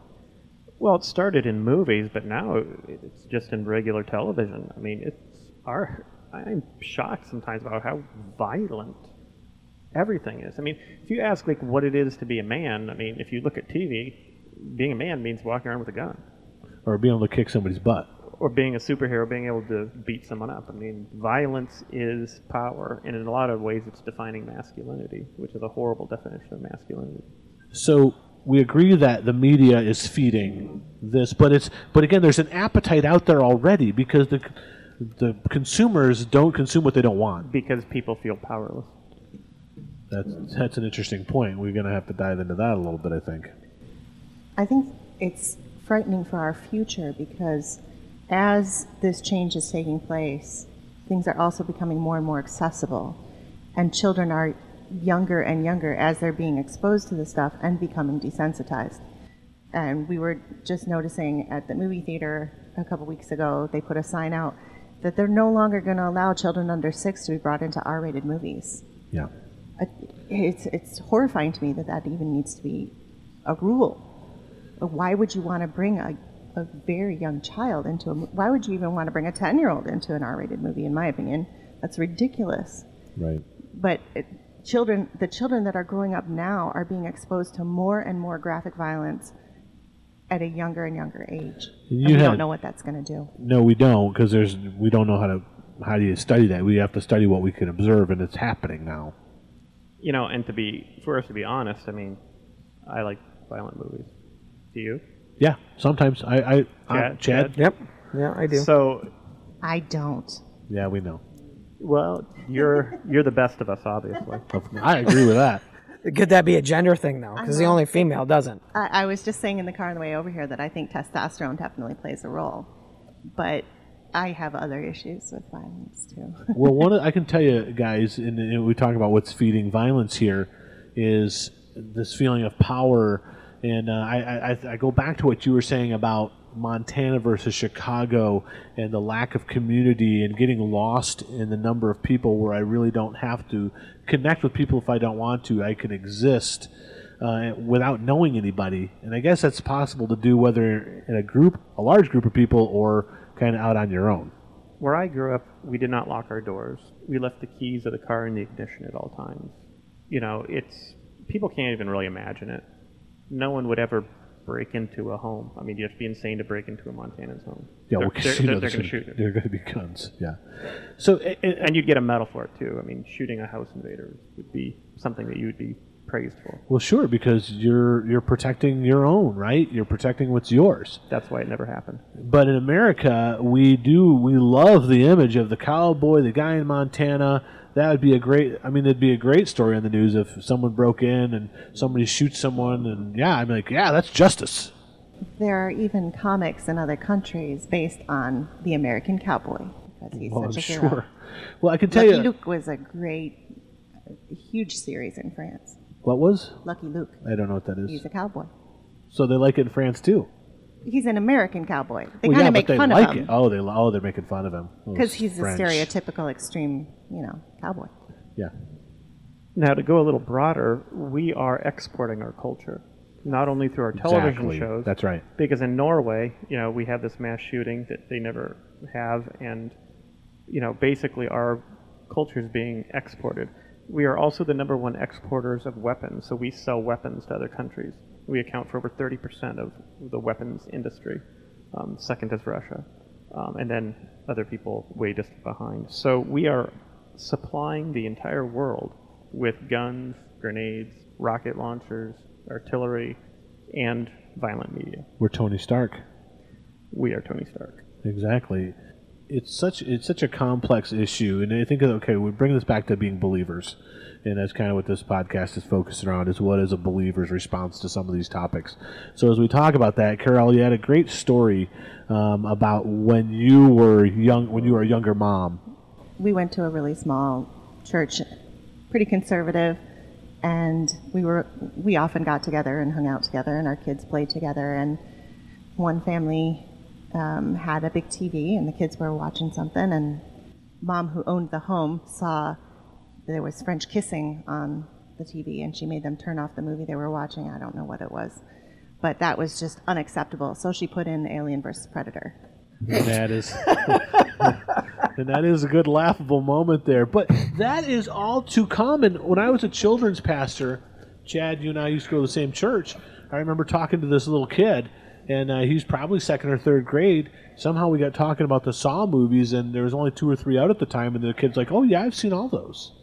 Well, it started in movies, but now it's just in regular television. I mean, it's our. I'm shocked sometimes about how violent everything is. I mean, if you ask like what it is to be a man, I mean, if you look at TV, being a man means walking around with a gun, Or being able to kick somebody's butt? Or being a superhero, being able to beat someone up. I mean, violence is power, and in a lot of ways, it's defining masculinity, which is a horrible definition of masculinity. So we agree that the media is feeding this, but it's but again, there's an appetite out there already because the the consumers don't consume what they don't want. Because people feel powerless. That's that's an interesting point. We're going to have to dive into that a little bit, I think. I think it's frightening for our future because as this change is taking place, things are also becoming more and more accessible. And children are younger and younger as they're being exposed to this stuff and becoming desensitized. And we were just noticing at the movie theater a couple weeks ago, they put a sign out that they're no longer going to allow children under six to be brought into R rated movies. Yeah. Uh, It's, it's horrifying to me that that even needs to be a rule. Why would you want to bring a, a very young child into a why would you even want to bring a 10 year old into an R-rated movie in my opinion that's ridiculous Right. but it, children the children that are growing up now are being exposed to more and more graphic violence at a younger and younger age You and we had- don't know what that's going to do No, we don't because there's we don't know how to how do you study that? We have to study what we can observe, and it's happening now. You know, and to be for us to be honest, I mean, I like violent movies. Do you? Yeah. Sometimes I I I- Chad? Chad. Yep. Yeah, I do. So, i don't Yeah, we know. well, you're you're the best of us, obviously. I agree with that. Could that be a gender thing though? Because the only female doesn't. I, I was just saying in the car on the way over here that i think testosterone definitely plays a role but i have other issues with violence too well, one of, I can tell you guys, and, and we talk about what's feeding violence here, is this feeling of power. And uh, I, I, I go back to what you were saying about Montana versus Chicago and the lack of community and getting lost in the number of people where I really don't have to connect with people if I don't want to. I can exist uh, without knowing anybody. And I guess that's possible to do whether in a group, a large group of people, or kind of out on your own. Where I grew up, we did not lock our doors. We left the keys of the car in the ignition at all times. You know, it's people can't even really imagine it. No one would ever break into a home. I mean, you have to be insane to break into a Montana's home. Yeah, they're, well, they're, know, they're, going to shoot. There are going to be guns. Yeah. So, And you'd get a medal for it too. I mean, shooting a house invader would be something that you would be praised for. well, sure, because you're you're protecting your own, right? You're protecting what's yours. That's why it never happened. But in America, we do we love the image of the cowboy, the guy in Montana. That would be a great. I mean, it'd be a great story on the news if someone broke in and somebody shoots someone, and yeah, I'm like, yeah, that's justice. There are even comics in other countries based on the American cowboy because he's Well, I'm such a hero. sure. Well, I can tell you. Lucky you Luke was a great, a huge series in France. what was. Lucky Luke, I don't know what that is. he's a cowboy. So they like it in France too. He's an American cowboy. They well, kind yeah, of make but they fun like of him it. Oh, they oh they're making fun of him because he's French. a stereotypical extreme, you know, cowboy. Yeah. Now, to go a little broader, we are exporting our culture, not only through our television Exactly. shows. That's right. Because in Norway, you know, we have this mass shooting that they never have, and you know, basically our culture is being exported. We are also the number one exporters of weapons, so we sell weapons to other countries. We account for over 30% of the weapons industry. Um, second is Russia, um, and then other people way distant behind. So we are supplying the entire world with guns, grenades, rocket launchers, artillery, and violent media. We're Tony Stark. we are Tony Stark. Exactly. It's such it's such a complex issue, and I think okay, we bring this back to being believers, and that's kind of what this podcast is focused around: is what is a believer's response to some of these topics. So as we talk about that, Carol, you had a great story um, about when you were young, when you were a younger mom. we went to a really small church, pretty conservative, and we were we often got together and hung out together, and our kids played together. And one family um, had a big TV, and the kids were watching something, and mom, who owned the home, saw there was French kissing on the TV, and she made them turn off the movie they were watching. I don't know what it was, but that was just unacceptable. So she put in Alien versus Predator. That is and that is a good laughable moment there. But that is all too common. When I was a children's pastor, Chad, you and I used to go to the same church. I remember talking to this little kid, and uh, he's probably second or third grade. Somehow we got talking about the Saw movies, and there was only two or three out at the time, and the kid's like, "Oh yeah, I've seen all those."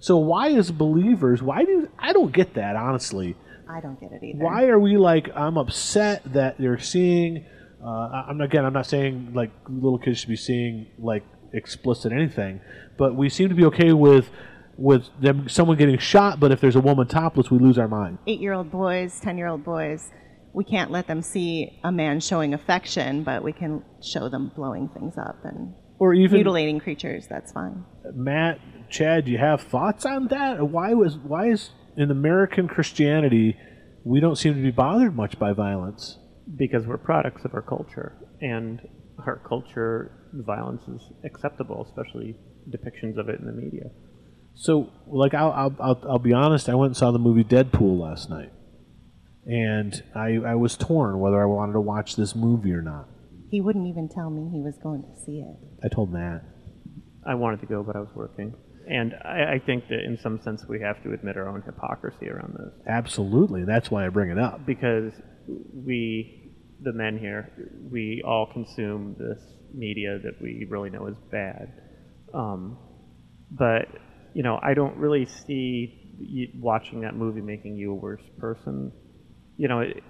So why, as believers, why do I don't get that honestly? I don't get it either. why are we like i'm upset that they're seeing uh, i'm again i'm not saying like little kids should be seeing like explicit anything but we seem to be okay with with them someone getting shot but if there's a woman topless we lose our mind eight year old boys, 10 year old boys, we can't let them see a man showing affection, but we can show them blowing things up and or even mutilating creatures. That's fine. matt chad do you have thoughts on that why was why is in american christianity we don't seem to be bothered much by violence because we're products of our culture, and our culture violence is acceptable, especially depictions of it in the media. So, like, I'll, I'll, I'll, I'll be honest. I went and saw the movie Deadpool last night, and I, I was torn whether I wanted to watch this movie or not. He wouldn't even tell me he was going to see it. I told Matt. I wanted to go, but I was working. And I, I think that in some sense we have to admit our own hypocrisy around this. Absolutely, that's why I bring it up. Because we, the men here, we all consume this media that we really know is bad. Um, but, you know, I don't really see watching that movie making you a worse person. You know, it,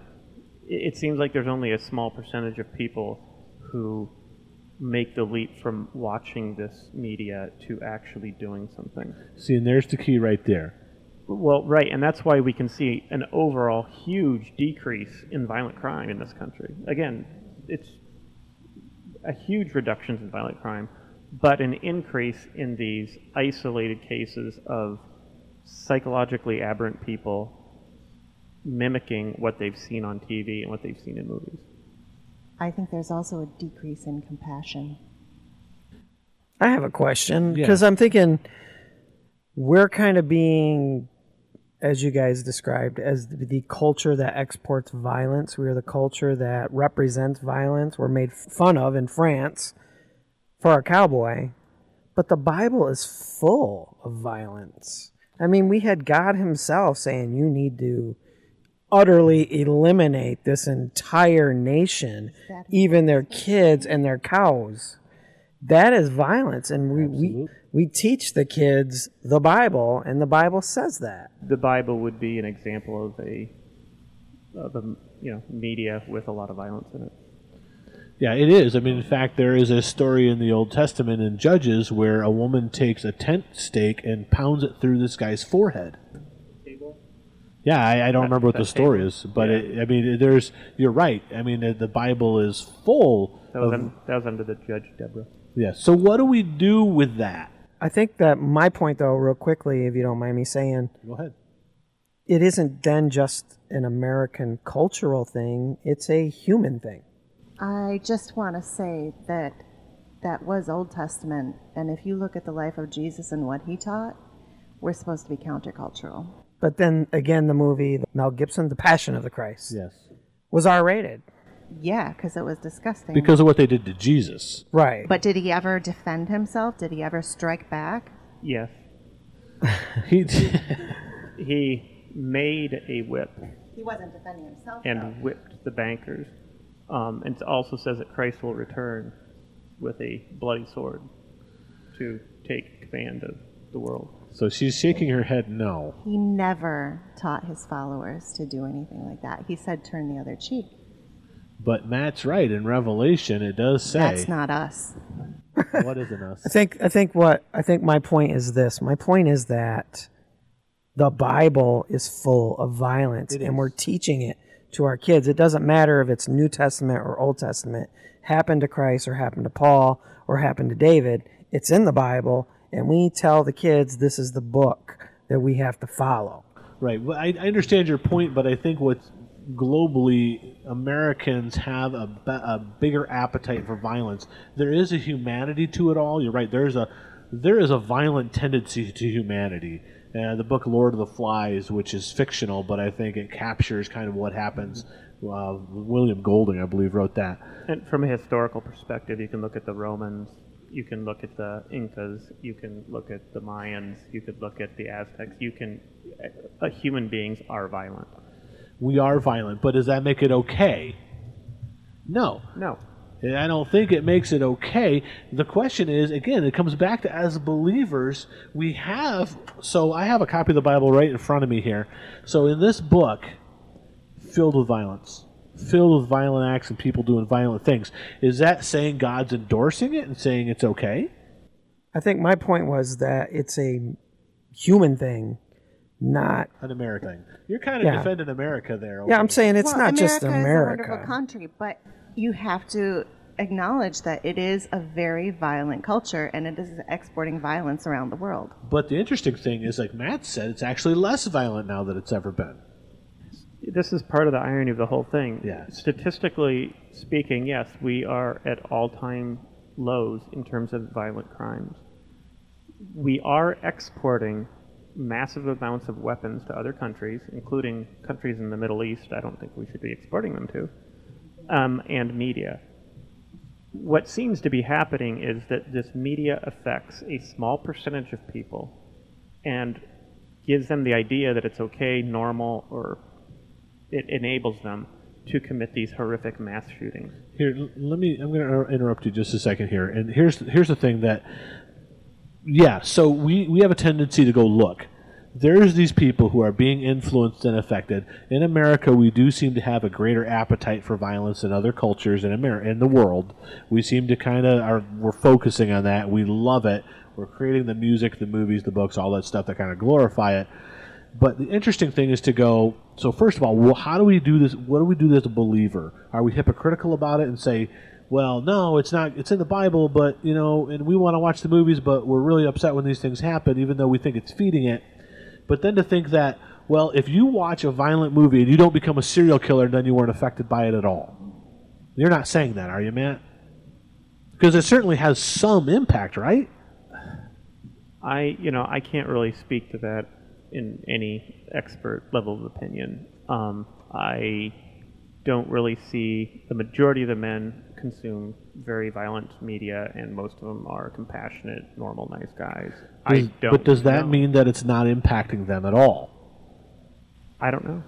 it seems like there's only a small percentage of people who make the leap from watching this media to actually doing something. See, and there's the key right there. Well, right, and that's why we can see an overall huge decrease in violent crime in this country. Again, it's a huge reduction in violent crime, but an increase in these isolated cases of psychologically aberrant people mimicking what they've seen on TV and what they've seen in movies. I think there's also a decrease in compassion. I have a question Yeah. because I'm thinking we're kind of being, as you guys described, as the, the culture that exports violence. We are the culture that represents violence. We're made fun of in France for our cowboy, but the Bible is full of violence. I mean, we had God Himself saying, "You need to." Utterly eliminate this entire nation, even their kids and their cows. That is violence, and we, we we teach the kids the Bible, and the Bible says that. The Bible would be an example of a of a you know media with a lot of violence in it. Yeah, it is. I mean, in fact, there is a story in the Old Testament in Judges where a woman takes a tent stake and pounds it through this guy's forehead. Yeah, I, I don't remember what the story table. is, but Yeah. it, I mean, there's. You're right. I mean, the- the Bible is full. That was, of, un, that was under the judge Deborah. yeah. So what do we do with that? I think that my point, though, real quickly, if you don't mind me saying, Go ahead. it isn't then just an American cultural thing; it's a human thing. I just want to say that that was Old Testament, and if you look at the life of Jesus and what he taught, we're supposed to be countercultural. But then again, the movie Mel Gibson, The Passion of the Christ, Yes. was R-rated. Yeah, because it was disgusting. Because of what they did to Jesus. Right. but did he ever defend himself? Did he ever strike back? Yes, He. he made a whip He wasn't defending himself. and whipped the bankers. Um, and it also says that Christ will return with a bloody sword to take command of the world. So she's shaking her head no. He never taught his followers to do anything like that. He said, turn the other cheek. But Matt's right. In Revelation, it does say That's not us. what isn't us. I think I think what I think my point is this. My point is that the Bible is full of violence and we're teaching it to our kids. It doesn't matter if it's New Testament or Old Testament, happened to Christ or happened to Paul or happened to David. It's in the Bible and we tell the kids this is the book that we have to follow. Right. Well, I, I understand your point, but I think what's globally Americans have a, a bigger appetite for violence. There is a humanity to it all. You're right. There's a there is a violent tendency to humanity. Uh, the book Lord of the Flies, which is fictional, but I think it captures kind of what happens. Uh, William Golding, I believe, wrote that. And from a historical perspective, you can look at the Romans, you can look at the Incas, you can look at the Mayans, you could look at the Aztecs. You can, uh, human beings are violent. We are violent, but does that make it okay? No. No, I don't think it makes it okay. The question is, again, it comes back to as believers, we have. So I have a copy of the Bible right in front of me here. So in this book, filled with violence, filled with violent acts and people doing violent things, is that saying God's endorsing it and saying it's okay? I think my point was that it's a human thing, not An American thing. You're kind of Yeah. defending America there. Yeah, I'm saying it's well, not America just is a wonderful country, but you have to acknowledge that it is a very violent culture and it is exporting violence around the world. But the interesting thing is, like Matt said, it's actually less violent now than it's ever been. This is part of the irony of the whole thing. Yeah. Statistically speaking, yes, we are at all-time lows in terms of violent crimes. We are exporting massive amounts of weapons to other countries, including countries in the Middle East. I don't think we should be exporting them to, um, and media. What seems to be happening is that this media affects a small percentage of people and gives them the idea that it's okay, normal, or it enables them to commit these horrific mass shootings. Here, let me. I'm going to interrupt you just a second here. And here's here's the thing that, yeah. So we we have a tendency to go look. There's these people who are being influenced and affected. In America, we do seem to have a greater appetite for violence than other cultures in America in the world. We seem to kind of are we're focusing on that. We love it. We're creating the music, the movies, the books, all that stuff that kind of glorify it. But the interesting thing is to go. So first of all, well, how do we do this? What do we do as a believer? Are we hypocritical about it and say, "Well, no, it's not. It's in the Bible, but you know, and we want to watch the movies, but we're really upset when these things happen, even though we think it's feeding it." But then to think that, well, if you watch a violent movie and you don't become a serial killer, then you weren't affected by it at all. You're not saying that, are you, Matt? Because it certainly has some impact, right? I, you know, I can't really speak to that in any expert level of opinion. Um, I don't really see the majority of the men consume very violent media, and most of them are compassionate, normal, nice guys. I don't. but does that know. mean that it's not impacting them at all, I don't know.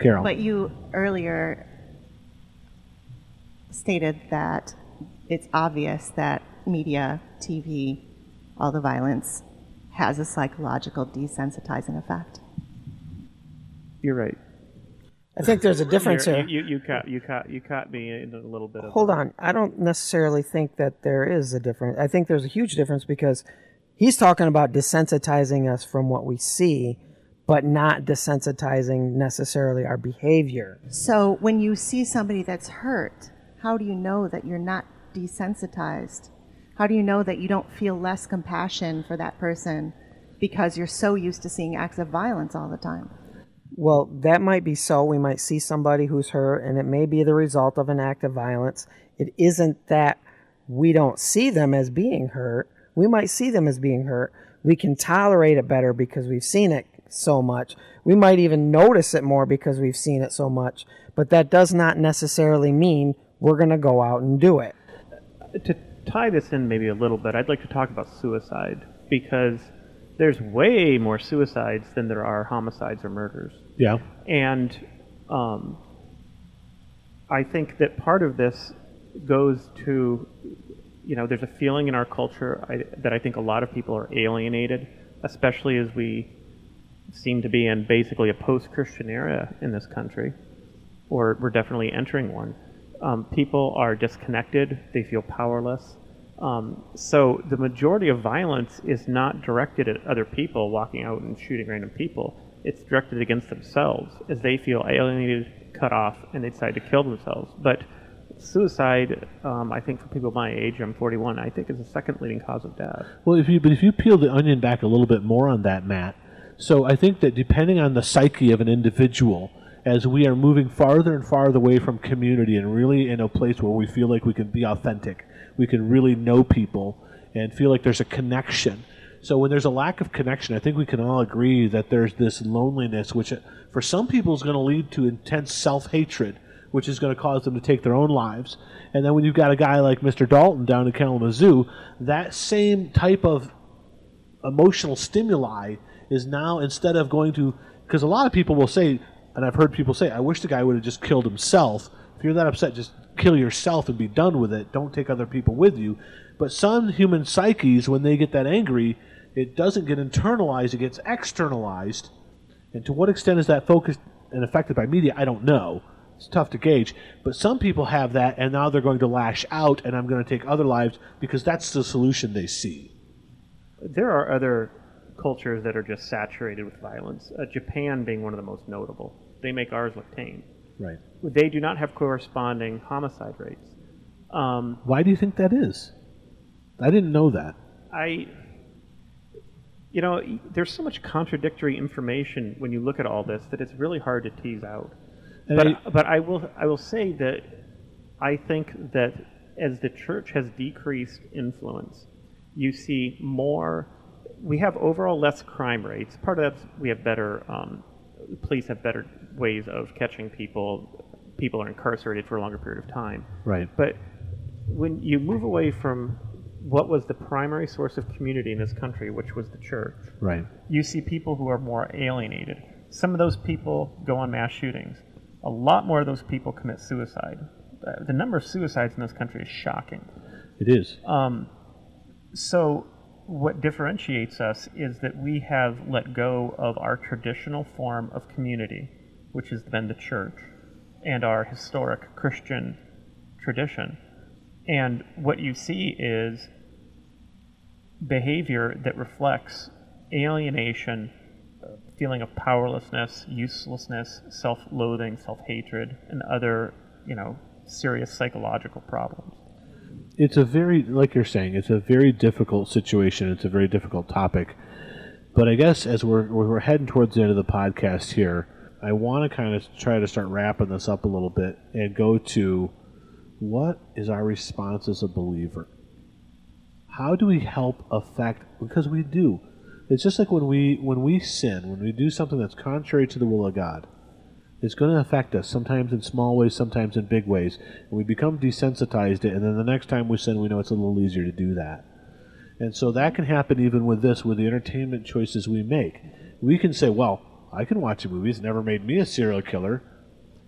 Carol? But you earlier stated that it's obvious that media, TV, all the violence has a psychological desensitizing effect. You're right. I think there's a difference You're- here. You, you, you caught you caught you caught me in a little bit of. Hold on. I don't necessarily think that there is a difference. I think there's a huge difference because he's talking about desensitizing us from what we see, but not desensitizing necessarily our behavior. So when you see somebody that's hurt, how do you know that you're not desensitized? How do you know that you don't feel less compassion for that person because you're so used to seeing acts of violence all the time? Well, that might be so. We might see somebody who's hurt, and it may be the result of an act of violence. It isn't that we don't see them as being hurt. We might see them as being hurt. We can tolerate it better because we've seen it so much. We might even notice it more because we've seen it so much. But that does not necessarily mean we're going to go out and do it. to tie this in maybe a little bit, I'd like to talk about suicide because there's way more suicides than there are homicides or murders. yeah. And um, I think that part of this goes to, you know, there's a feeling in our culture I, that I think a lot of people are alienated, especially as we seem to be in basically a post Christian era in this country, or we're definitely entering one. Um, people are disconnected. They feel powerless. Um, so the majority of violence is not directed at other people walking out and shooting random people. It's directed against themselves as they feel alienated, cut off, and they decide to kill themselves. But suicide, um, I think for people my age, I'm 41, I think is the second leading cause of death. Well, if you but if you peel the onion back a little bit more on that, Matt. So I think that depending on the psyche of an individual, as we are moving farther and farther away from community and really in a place where we feel like we can be authentic, we can really know people and feel like there's a connection. So when there's a lack of connection, I think we can all agree that there's this loneliness, which uh, for some people is going to lead to intense self-hatred, which is going to cause them to take their own lives. And then when you've got a guy like Mr. Dalton down in Kalamazoo, that same type of emotional stimuli is now instead of going to because a lot of people will say and i've heard people say i wish the guy would have just killed himself. If you're that upset just kill yourself and be done with it. Don't take other people with you. But some human psyches when they get that angry it doesn't get internalized it gets externalized. And to what extent is that focused and affected by media? I don't know. It's tough to gauge. But some people have that and now they're going to lash out and i'm going to take other lives because that's the solution they see. There are other cultures that are just saturated with violence. Uh, Japan being one of the most notable. They make ours look tame. right They do not have corresponding homicide rates. Um, Why do you think that is? I didn't know that. I, you know, there's so much contradictory information when you look at all this that it's really hard to tease out. And But, I- but I will I will say that I think that as the church has decreased influence, you see more. We have overall less crime rates. Part of that's we have better um, police have better ways of catching people. People are incarcerated for a longer period of time. Right. But when you move away from what was the primary source of community in this country, which was the church, Right. you see people who are more alienated. Some of those people go on mass shootings. A lot more of those people commit suicide. Uh, the number of suicides in this country is shocking. It is. Um, So, what differentiates us is that we have let go of our traditional form of community, which has been the church, and our historic Christian tradition. And what you see is behavior that reflects alienation, feeling of powerlessness, uselessness, self-loathing, self-hatred, and other, you know, serious psychological problems. It's a very like you're saying it's a very difficult situation. It's a very difficult topic. But i guess as we're we're heading towards the end of the podcast here i want to kind of try to start wrapping this up a little bit and go to what is our response as a believer? How do we help affect because we do. It's just like when we when we sin when we do something that's contrary to the will of god it's going to affect us sometimes in small ways, sometimes in big ways. And we become desensitized it, and then the next time we sin, we know it's a little easier to do that. And so that can happen even with this, with the entertainment choices we make. We can say, well, I can watch a movie, it's never made me a serial killer.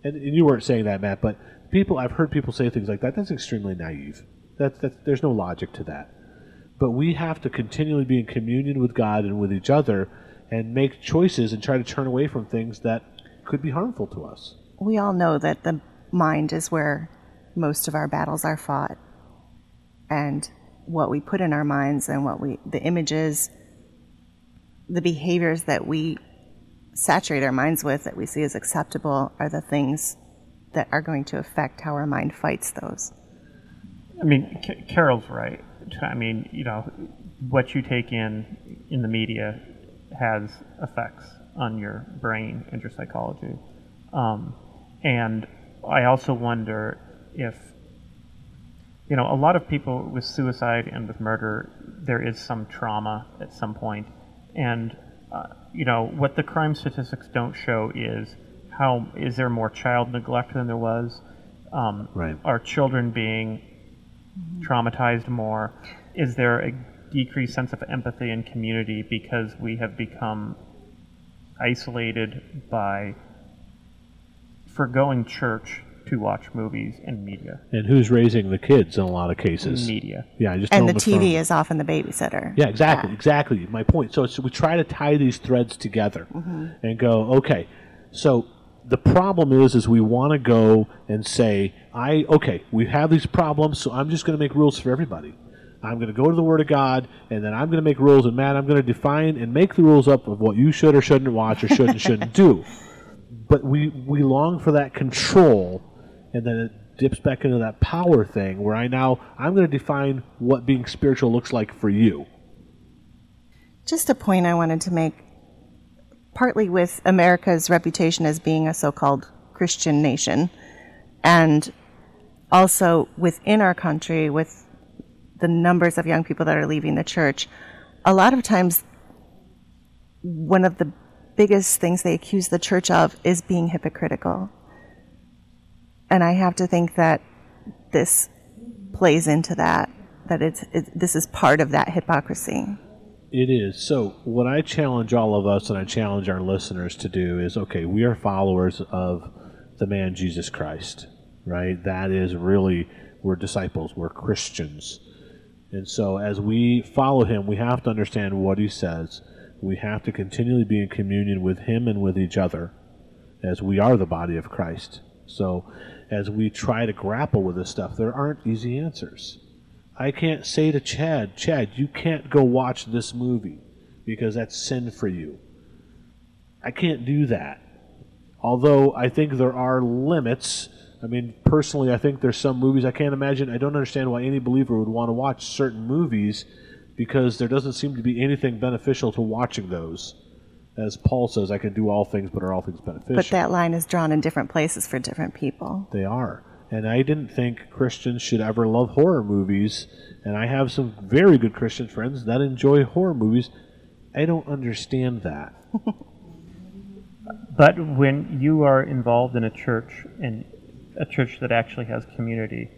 And, and you weren't saying that, Matt, but people, I've heard people say things like that. That's extremely naive. That's, that's, there's no logic to that. But we have to continually be in communion with God and with each other and make choices and try to turn away from things that could be harmful to us. we all know that the mind is where most of our battles are fought and what we put in our minds and what we the images the behaviors that we saturate our minds with that we see as acceptable are the things that are going to affect how our mind fights those I mean, Ca- Carol's right. I mean, you know, what you take in in the media has effects on your brain and your psychology. Um, and I also wonder if, you know, a lot of people with suicide and with murder, there is some trauma at some point. And, uh, you know, what the crime statistics don't show is how is there more child neglect than there was? Um, Right. Are children being traumatized more? Is there a decreased sense of empathy and community because we have become isolated by foregoing church to watch movies and media? And who's raising the kids in a lot of cases? Media. Yeah, I just and the tv from- is often the babysitter Yeah, exactly, exactly. My point. So it's, we try to tie these threads together Mm-hmm. and go, okay, so the problem is is we want to go and say i okay we have these problems so i'm just going to make rules for everybody i'm going to go to the word of god and then i'm going to make rules and man i'm going to define and make the rules up of what you should or shouldn't watch or should and shouldn't do. But we we long for that control and then it dips back into that power thing where i now i'm going to define what being spiritual looks like for you. Just a point I wanted to make, partly with America's reputation as being a so called Christian nation, and also within our country, with the numbers of young people that are leaving the church, a lot of times one of the biggest things they accuse the church of is being hypocritical. And I have to think that this plays into that, that it's, it, this is part of that hypocrisy. It is. So, what I challenge all of us and I challenge our listeners to do is okay, we are followers of the man Jesus Christ, right? That is really, we're disciples, we're Christians. And so, as we follow him, we have to understand what he says. We have to continually be in communion with him and with each other, as we are the body of Christ. So, as we try to grapple with this stuff, there aren't easy answers. I can't say to Chad, Chad, you can't go watch this movie because that's sin for you. I can't do that. Although I think there are limits. I mean, personally, I think there's some movies I can't imagine. I don't understand why any believer would want to watch certain movies because there doesn't seem to be anything beneficial to watching those. As Paul says, I can do all things, but are all things beneficial? But that line is drawn in different places for different people. They are. And I didn't think Christians should ever love horror movies. And I have some very good Christian friends that enjoy horror movies. I don't understand that. But when you are involved in a church and a church that actually has community,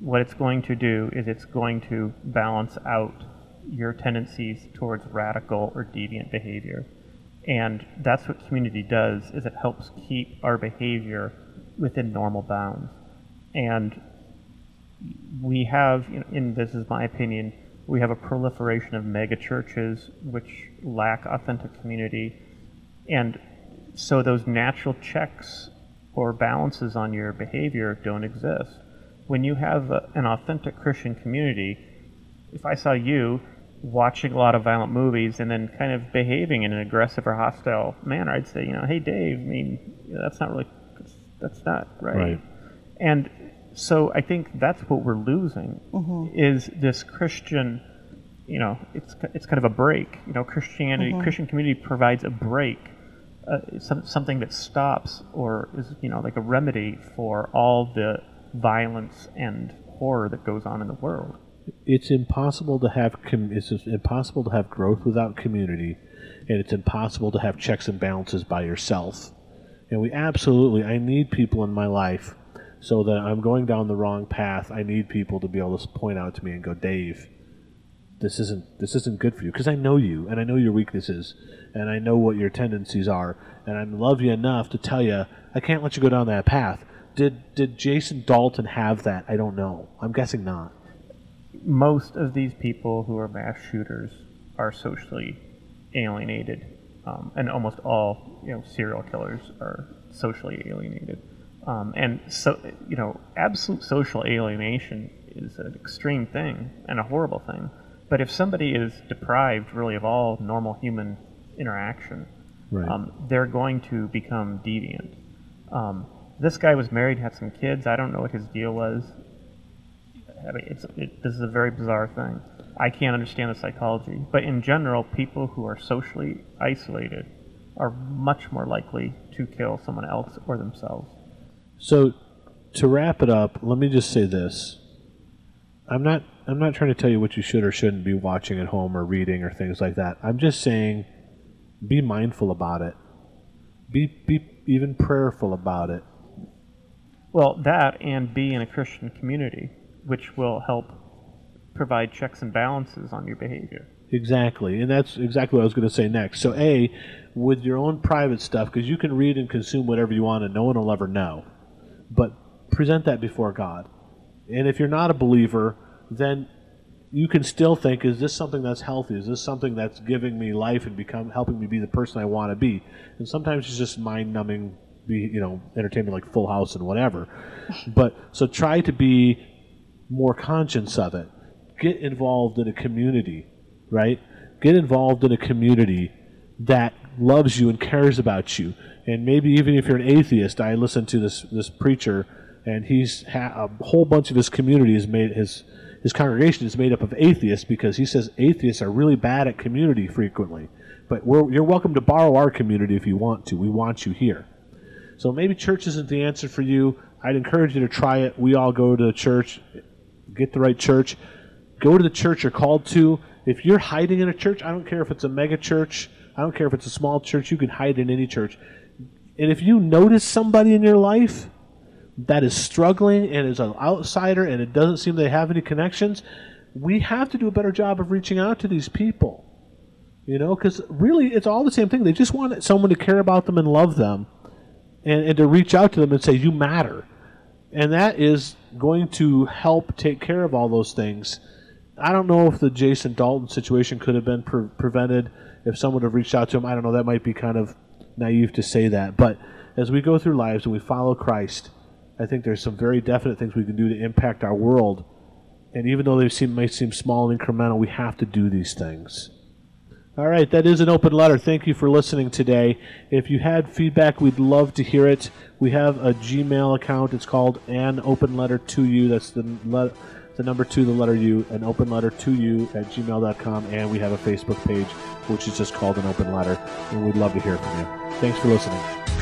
what it's going to do is it's going to balance out your tendencies towards radical or deviant behavior. And that's what community does is it helps keep our behavior within normal bounds. And we have, and this is my opinion, we have a proliferation of mega churches which lack authentic community. And so those natural checks or balances on your behavior don't exist. When you have a, an authentic Christian community, if I saw you watching a lot of violent movies and then kind of behaving in an aggressive or hostile manner, I'd say, you know, hey Dave, I mean, that's not really, that's, that's not right. Right. And so I think that's what we're losing mm-hmm. is this Christian, you know, it's it's kind of a break. You know, Christianity, mm-hmm. Christian community provides a break, uh, some, something that stops or is you know like a remedy for all the violence and horror that goes on in the world. It's impossible to have com- it's impossible to have growth without community, and it's impossible to have checks and balances by yourself. And we absolutely, I need people in my life so that I'm going down the wrong path. I need people to be able to point out to me and go, Dave, this isn't this isn't good for you because I know you and I know your weaknesses and I know what your tendencies are and I love you enough to tell you I can't let you go down that path. Did did Jason Dalton have that? I don't know. I'm guessing not. most of these people who are mass shooters are socially alienated, um, and almost all you know serial killers are socially alienated. Um, and so you know, absolute social alienation is an extreme thing and a horrible thing. But if somebody is deprived really of all normal human interaction, Right. um, they're going to become deviant. Um, this guy was married, had some kids. I don't know what his deal was. I mean, it's, it, this is a very bizarre thing. I can't understand the psychology. But in general, people who are socially isolated are much more likely to kill someone else or themselves. So, to wrap it up, let me just say this: I'm not I'm not trying to tell you what you should or shouldn't be watching at home or reading or things like that. I'm just saying, be mindful about it. Be be even prayerful about it. Well, that and be in a Christian community, which will help provide checks and balances on your behavior. Exactly, and that's exactly what I was going to say next. So, a with your own private stuff, because you can read and consume whatever you want, and no one will ever know. But present that before God. And if you're not a believer, then you can still think: Is this something that's healthy? Is this something that's giving me life and become helping me be the person I want to be? And sometimes it's just mind-numbing be you know entertainment like Full House and whatever. But so try to be more conscious of it. Get involved in a community, right? Get involved in a community that loves you and cares about you. And maybe even if you're an atheist, I listened to this this preacher, and he's ha- a whole bunch of his community is made his his congregation is made up of atheists because he says atheists are really bad at community frequently. But you're welcome to borrow our community if you want to. We want you here. So maybe church isn't the answer for you. I'd encourage you to try it. We all go to the church, get the right church. Go to the church you're called to. If you're hiding in a church, I don't care if it's a mega church, I don't care if it's a small church, you can hide in any church. And if you notice somebody in your life that is struggling and is an outsider and it doesn't seem they have any connections, we have to do a better job of reaching out to these people. You know, because really it's all the same thing. They just want someone to care about them and love them and, and to reach out to them and say, You matter. And that is going to help take care of all those things. I don't know if the Jason Dalton situation could have been pre- prevented if someone have reached out to him. I don't know. That might be kind of naive to say that. But as we go through lives and we follow Christ, I think there's some very definite things we can do to impact our world. And even though they seem, may seem small and incremental, we have to do these things. All right, that is an open letter. Thank you for listening today. If you had feedback, we'd love to hear it. We have a Gmail account. It's called an open letter to you. That's the le- the number two, the letter U, an open letter to you at gmail.com. And we have a Facebook page, which is just called an open letter. And we'd love to hear from you. Thanks for listening.